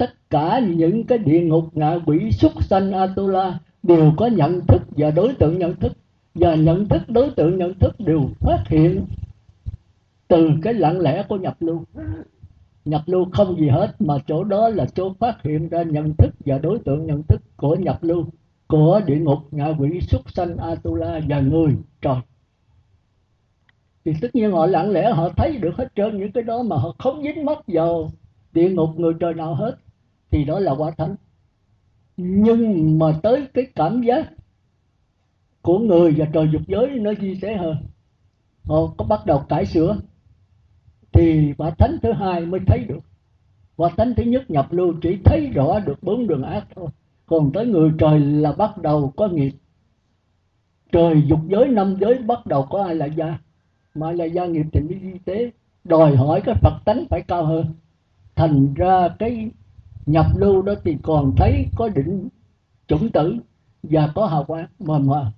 tất cả những cái địa ngục ngạ quỷ súc sanh atula đều có nhận thức và đối tượng nhận thức. Và nhận thức, đối tượng nhận thức đều phát hiện từ cái lặng lẽ của nhập lưu. Nhập lưu không gì hết, mà chỗ đó là chỗ phát hiện ra nhận thức và đối tượng nhận thức của nhập lưu, của địa ngục ngạ quỷ súc sanh atula và người trời. Thì tất nhiên họ lặng lẽ họ thấy được hết trơn những cái đó mà họ không dính mắt vào địa ngục người trời nào hết thì đó là quả thánh. Nhưng mà tới cái cảm giác của người và trời dục giới nó di tế hơn. Họ có bắt đầu cải sửa. Thì quả thánh thứ hai mới thấy được. Quả thánh thứ nhất nhập lưu chỉ thấy rõ được bốn đường ác thôi. Còn tới người trời là bắt đầu có nghiệp. Trời dục giới, năm giới bắt đầu có ai là gia. Mà là gia nghiệp thì mới di tế. Đòi hỏi cái phật tánh phải cao hơn. Thành ra cái nhập lưu đó thì còn thấy có định chủng tử và có hào quang mà mà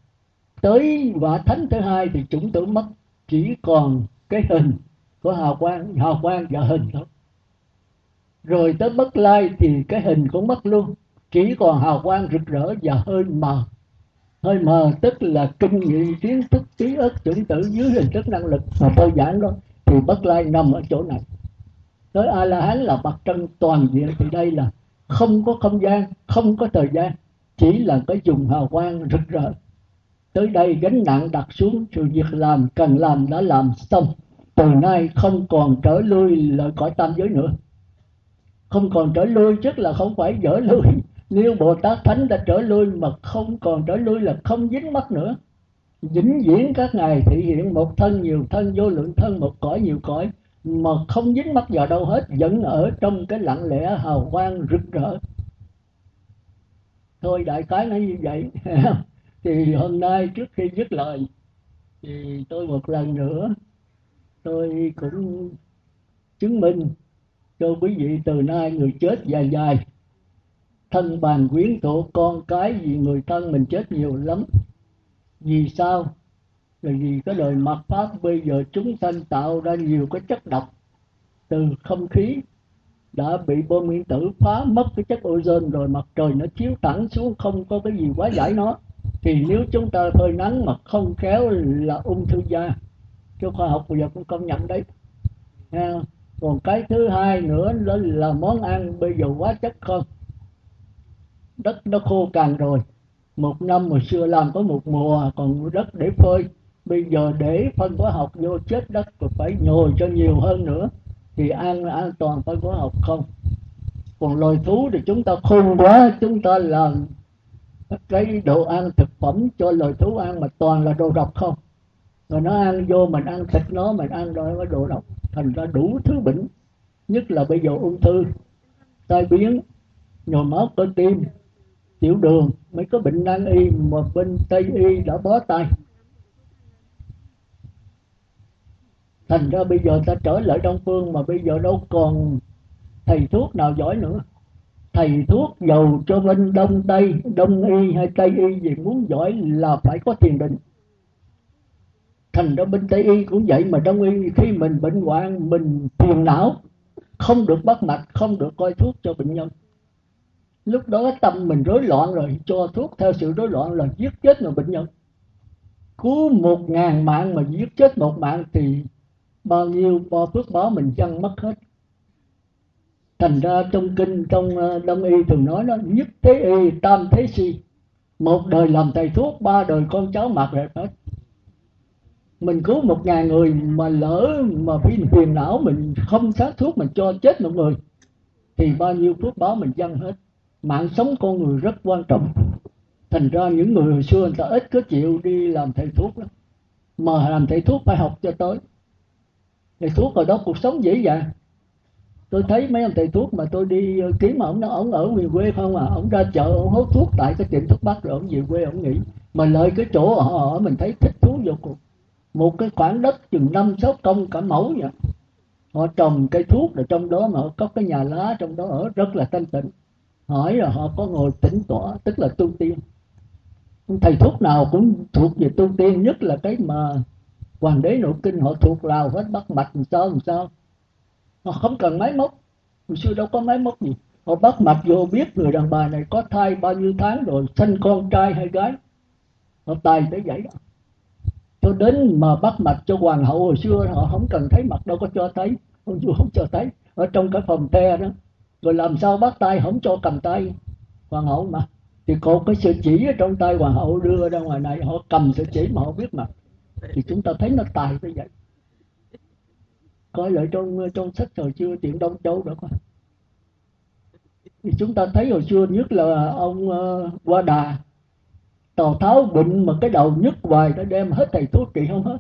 tới quả thánh thứ hai thì chủng tử mất, chỉ còn cái hình của hào quang hào quang và hình thôi. Rồi tới bất lai thì cái hình cũng mất luôn, chỉ còn hào quang rực rỡ và hơi mờ. Hơi mờ tức là kinh nghiệm kiến thức trí ức chủng tử dưới hình thức năng lực mà tôi giảng đó, thì bất lai nằm ở chỗ này tới a la hán là mặt trăng toàn diện thì đây là không có không gian, không có thời gian, chỉ là cái dùng hào quang rực rỡ. Tới đây gánh nặng đặt xuống, sự việc làm cần làm đã làm xong. Từ nay không còn trở lui lại cõi tam giới nữa. Không còn trở lui chắc là không phải dở lui. Nếu bồ tát thánh đã trở lui mà không còn trở lui là không dính mắt nữa. Vĩnh viễn các ngài thể hiện một thân nhiều thân, vô lượng thân, một cõi nhiều cõi mà không dính mắt vào đâu hết, vẫn ở trong cái lặng lẽ hào quang rực rỡ. Thôi, đại cái nói như vậy. Thì hôm nay trước khi dứt lời, thì tôi một lần nữa, tôi cũng chứng minh cho quý vị từ nay người chết dài dài. Thân bàn quyến thuộc con cái vì người thân mình chết nhiều lắm. Vì sao? Là vì cái đời mặt pháp bây giờ chúng sanh tạo ra nhiều cái chất độc từ không khí đã bị bom nguyên tử phá mất cái chất ozone rồi mặt trời nó chiếu thẳng xuống không có cái gì quá giải nó. Thì nếu chúng ta phơi nắng mà không khéo là ung thư da. Cho khoa học bây giờ cũng công nhận đấy. À, còn cái thứ hai nữa đó là món ăn bây giờ quá chất không? Đất nó khô cằn rồi. Một năm hồi xưa làm có một mùa còn đất để phơi bây giờ để phân hóa học vô chết đất còn phải nhồi cho nhiều hơn nữa, thì ăn an toàn phân hóa học không? Còn loài thú thì chúng ta khôn quá, chúng ta làm cái đồ ăn thực phẩm cho loài thú ăn mà toàn là đồ độc không? Rồi nó ăn vô mình ăn thịt nó, mình ăn rồi có đồ độc. Thành ra đủ thứ bệnh nhất là bây giờ ung thư. Tai biến, nhồi máu cơ tim, tiểu đường mấy có bệnh nan y mà bên tây y đã bó tay. Thành ra bây giờ ta trở lại đông phương mà bây giờ đâu còn thầy thuốc nào giỏi nữa. Thầy thuốc giàu cho bên đông tây, đông y hay tây y gì muốn giỏi là phải có thiền định. Thành ra bên tây y cũng vậy mà đông y khi mình bệnh hoạn, mình phiền não, không được bắt mạch, không được coi thuốc cho bệnh nhân. Lúc đó tâm mình rối loạn rồi, cho thuốc theo sự rối loạn là giết chết người bệnh nhân. Cứu một ngàn mạng mà giết chết một mạng thì bao nhiêu bao phước báo mình chăng mất hết. Thành ra trong kinh, trong ờ, đông y thường nói đó, nhất thế y, tam thế si. Một đời làm thầy thuốc, ba đời con cháu mặc rệt hết. Mình cứu một ngàn người mà lỡ mà vì phiền não mình không sát thuốc mình cho chết một người, thì bao nhiêu phước báo mình dâng hết. Mạng sống con người rất quan trọng. Thành ra những người hồi xưa người ta ít có chịu đi làm thầy thuốc lắm. Mà làm thầy thuốc phải học cho tới thầy thuốc ở đó cuộc sống dễ dàng. Tôi thấy mấy ông thầy thuốc mà tôi đi kiếm mà ông nó ông ở miền quê không à? Ông ra chợ, ông hút thuốc tại cái tiệm thuốc bắc rồi ông về quê ông nghỉ. Mà lợi cái chỗ họ ở mình thấy thích thú vô cùng. Một cái khoảng đất chừng năm, sáu công cả mẫu vậy. Họ trồng cây thuốc rồi trong đó mà họ có cái nhà lá trong đó ở rất là thanh tịnh. Hỏi là họ có ngồi tĩnh tọa, tức là tu tiên. Thầy thuốc nào cũng thuộc về tu tiên, nhất là cái mà hoàng đế nội kinh họ thuộc lào hết bắt mạch làm sao làm sao? Họ không cần máy móc. Hồi xưa đâu có máy móc gì. Họ bắt mạch vô biết người đàn bà này có thai bao nhiêu tháng rồi sinh con trai hay gái. Họ tài tới vậy đó. Cho đến mà bắt mạch cho hoàng hậu hồi xưa, họ không cần thấy mặt, đâu có cho thấy. Ông vua không cho thấy. Ở trong cái phòng the đó. Rồi làm sao bắt tay, không cho cầm tay. Hoàng hậu mà. Thì cột cái sợi chỉ ở trong tay hoàng hậu đưa ra ngoài này, họ cầm sợi chỉ mà họ biết mặt thì chúng ta thấy nó tài như vậy. Coi lại trong trong sách thời xưa chuyện đông châu đó coi thì chúng ta thấy hồi xưa nhất là ông ờ, uh, qua đà. Tào tháo bệnh mà cái đầu nhức hoài nó đem hết thầy thuốc trị không hết.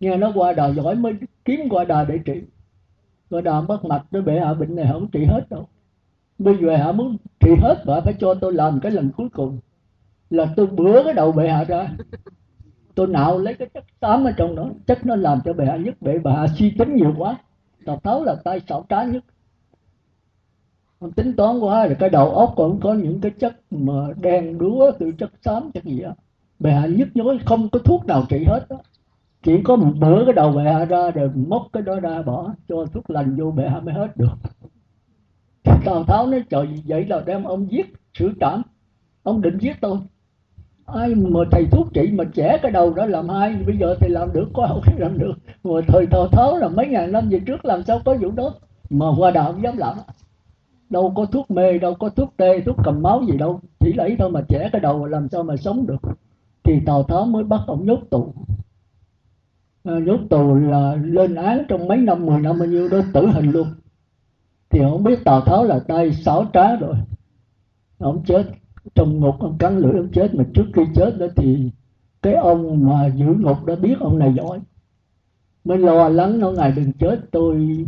Nghe nó qua đà giỏi mới kiếm qua đà để trị. Qua đà mất mạch nó bệ hạ bệnh này không trị hết đâu. Bây giờ hạ muốn trị hết và phải cho tôi làm cái lần cuối cùng. Là tôi bữa cái đầu bệ hạ ra tôi nạo lấy cái chất tám ở trong đó. Chất nó làm cho bệ hạ nhất, bệ bạ suy tính nhiều quá. Tào tháo là tay xảo trá nhất. Ông tính toán quá, rồi cái đầu óc còn có những cái chất mà đen đúa từ chất xám, chất gì đó. Bệ hạ nhức nhối, không có thuốc nào trị hết đó. Chỉ có một bữa cái đầu bệ hạ ra, rồi móc cái đó ra bỏ, cho thuốc lành vô bệ hạ mới hết được. Tào tháo nói, trời, vậy là đem ông giết xử trảm. Ông định giết tôi ai mà thầy thuốc trị mà trẻ cái đầu đó làm hai bây giờ thì làm được có không làm được. Mà thời tào tháo là mấy ngàn năm về trước làm sao có vụ đó? Mà hoa đạo dám làm. Đâu có thuốc mê đâu có thuốc tê thuốc cầm máu gì đâu. Chỉ lấy thôi mà trẻ cái đầu làm sao mà sống được. Thì tào tháo mới bắt ông nhốt tù. À, nhốt tù là lên án trong mấy năm mười năm bao nhiêu đó tử hình luôn. Thì không biết tào tháo là tay xảo trá rồi. Ông chết trong ngục ông cắn lưỡi ông chết, mà trước khi chết đó thì cái ông mà giữ ngục đã biết ông này giỏi. Mới lo lắng nó ngài đừng chết, tôi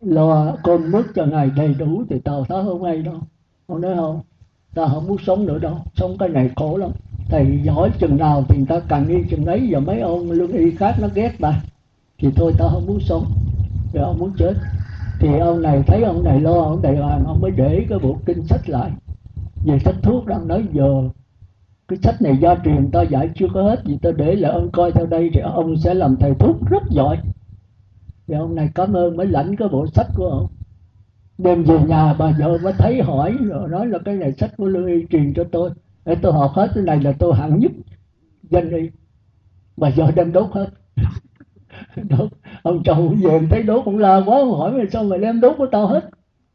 lo cơm nước cho ngài đầy đủ, thì tào tháo không hay đâu. Ông nói, không ta không muốn sống nữa đâu, sống cái này khổ lắm. Thầy giỏi chừng nào thì ta càng đi chừng ấy giờ mấy ông lương y khác nó ghét ta thì thôi ta không muốn sống, rồi ông muốn chết. Thì ông này thấy ông này lo, ông này hoàng ông mới để cái bộ kinh sách lại về sách thuốc đang nói giờ, cái sách này do truyền ta giải chưa có hết gì ta để lại ông coi theo đây thì ông sẽ làm thầy thuốc rất giỏi. Thì ông này cảm ơn mới lãnh cái bộ sách của ông. Đem về nhà, bà vợ mới thấy hỏi, rồi nói là cái này sách của lưu y truyền cho tôi. Để tôi học hết, cái này là tôi hạng nhất danh y. Bà vợ đem đốt hết. Đốt. Ông chồng về thấy đốt cũng la quá hỏi mày sao mày đem đốt của tao hết?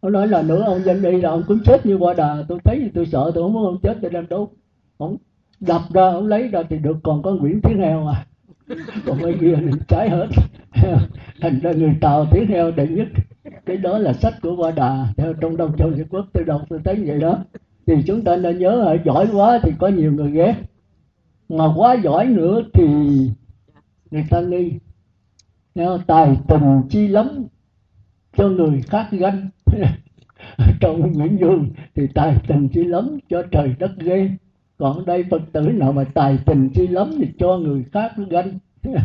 Ông nói là nữa ông dân đi là ông cũng chết như qua đà. Tôi thấy tôi sợ, tôi không muốn ông chết tôi đem đốt ông đập ra, ông lấy ra thì được, còn có nguyễn tiếng heo à. Còn mấy kia mình trái hết. Thành ra người tàu tiếng heo đệ nhất. Cái đó là sách của qua đà. Theo trong đông châu Việt quốc, tôi đọc, tôi thấy vậy đó. Thì chúng ta nên nhớ là giỏi quá thì có nhiều người ghét. Mà quá giỏi nữa thì người ta nghi. Tài tình chi lắm cho người khác ganh. trong nguyễn du thì tài tình chi lắm cho trời đất ghê. Còn đây phật tử nào mà tài tình chi lắm thì cho người khác nó ganh.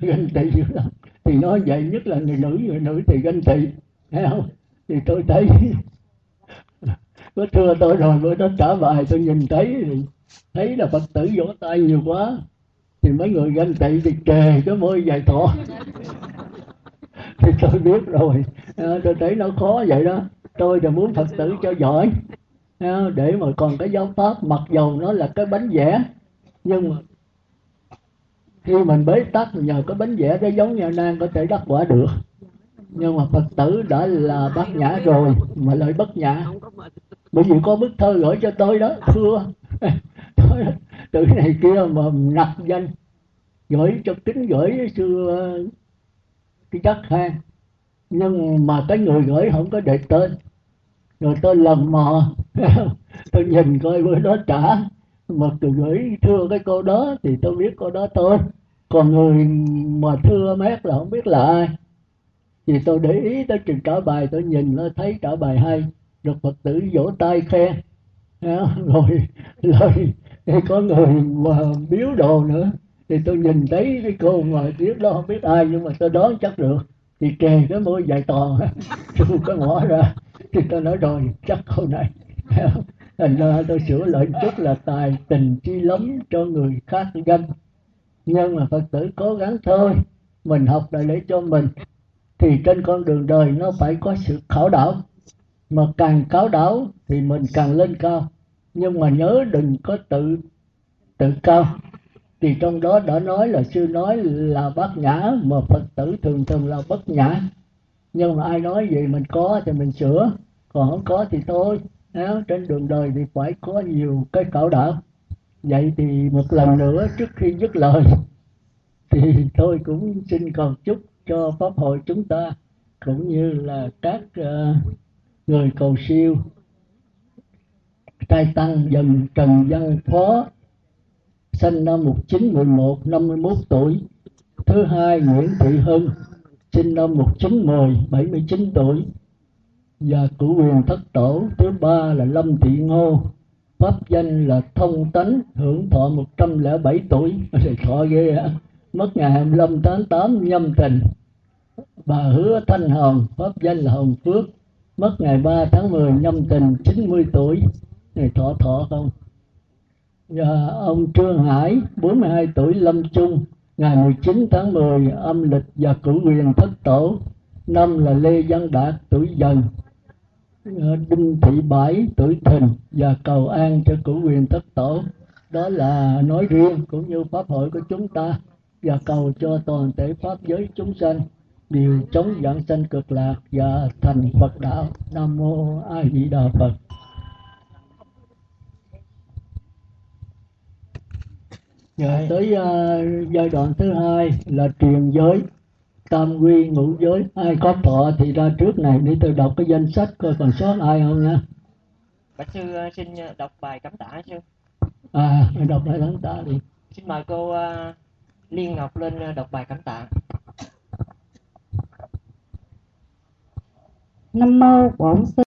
Ganh tị dữ lắm. Thì nói vậy nhất là người nữ người nữ thì ganh tị. Thấy không? Thì tôi thấy có thưa tôi rồi, bữa đó trả bài, tôi nhìn thấy thấy là phật tử vỗ tay nhiều quá. Thì mấy người ganh tị thì kề cái môi dài thọ thì tôi biết rồi. Ờ, tôi thấy nó khó vậy đó. Tôi là muốn phật tử cho giỏi. Ờ, để mà còn cái giáo pháp, mặc dầu nó là cái bánh vẽ. Nhưng mà khi mình bế tắc, nhờ cái bánh vẽ cái giống nhà nan có thể đắc quả được. Nhưng mà phật tử đã là bát nhã rồi, mà lại bất nhã. Bởi vì có bức thơ gửi cho tôi đó, thưa. Từ này kia mà nặc danh. Gửi cho kính gửi sư cái đất ha. Nhưng mà cái người gửi không có để tên. Rồi tôi lần mò, tôi nhìn coi bữa đó trả. Mà tôi gửi thưa cái cô đó thì tôi biết cô đó tôi còn người mà thưa mát là không biết là ai. Thì tôi để ý tới trình trả bài, tôi nhìn nó thấy trả bài hay. Được phật tử vỗ tay khen rồi lời có người mà biếu đồ nữa thì tôi nhìn thấy cái cô mà phía đó, không biết ai, nhưng mà tôi đoán chắc được. Thì kề cái môi dài to tôi có ngõ ra. Thì tôi nói, rồi, chắc hôm này. Thành ra tôi sửa lại chút là tài tình chi lắm cho người khác ganh. Nhưng mà phật tử cố gắng thôi, mình học là để cho mình, thì trên con đường đời nó phải có sự khảo đảo. Mà càng khảo đảo thì mình càng lên cao. Nhưng mà nhớ đừng có tự tự cao thì trong đó đã nói là sư nói là bát nhã mà phật tử thường thường là bất nhã. Nhưng mà ai nói gì mình có thì mình sửa còn không có thì thôi. Trên đường đời thì phải có nhiều cái cảo đạo. Vậy thì một lần nữa trước khi dứt lời thì tôi cũng xin cầu chúc cho pháp hội chúng ta cũng như là các uh, người cầu siêu. Trai tăng dần trần văn phó sinh năm 1911 51 tuổi. Thứ hai, Nguyễn Thị Hưng sinh năm 1910 79 tuổi. Và cụ quyền thất tổ. Thứ ba là Lâm Thị Ngô. Pháp danh là thông tánh, hưởng thọ 107 tuổi. Thì thọ ghê á. Mất ngày 25 tháng 8 nhâm tình. bà hứa thanh hồng, pháp danh là hồng phước. Mất ngày 3 tháng 10 nhâm tình 90 tuổi. Này thọ thọ không? Dạ, ông Trương Hải 42 tuổi, lâm Trung, ngày 19 tháng 10 âm lịch và cử quyền thất tổ, năm là Lê Văn Đạt, tuổi dần ờ, Đinh Thị Bãi tuổi thìn và cầu an cho cử quyền thất tổ. Đó là nói riêng cũng như pháp hội của chúng ta và cầu cho toàn thể pháp giới chúng sanh đều chống dạng sanh cực lạc và thành Phật đạo. Nam mô A Di Đà Phật. Rồi tới uh, giai đoạn thứ hai là truyền giới tam quy ngũ giới. Ai có thọ thì ra trước này. Để tôi đọc cái danh sách coi còn sót ai không nha. Bạch sư uh, xin đọc bài cắm tả sư. À đọc bài cắm tả đi. Xin mời cô uh, liên ngọc lên đọc bài cắm tả. Nam mô bổn sư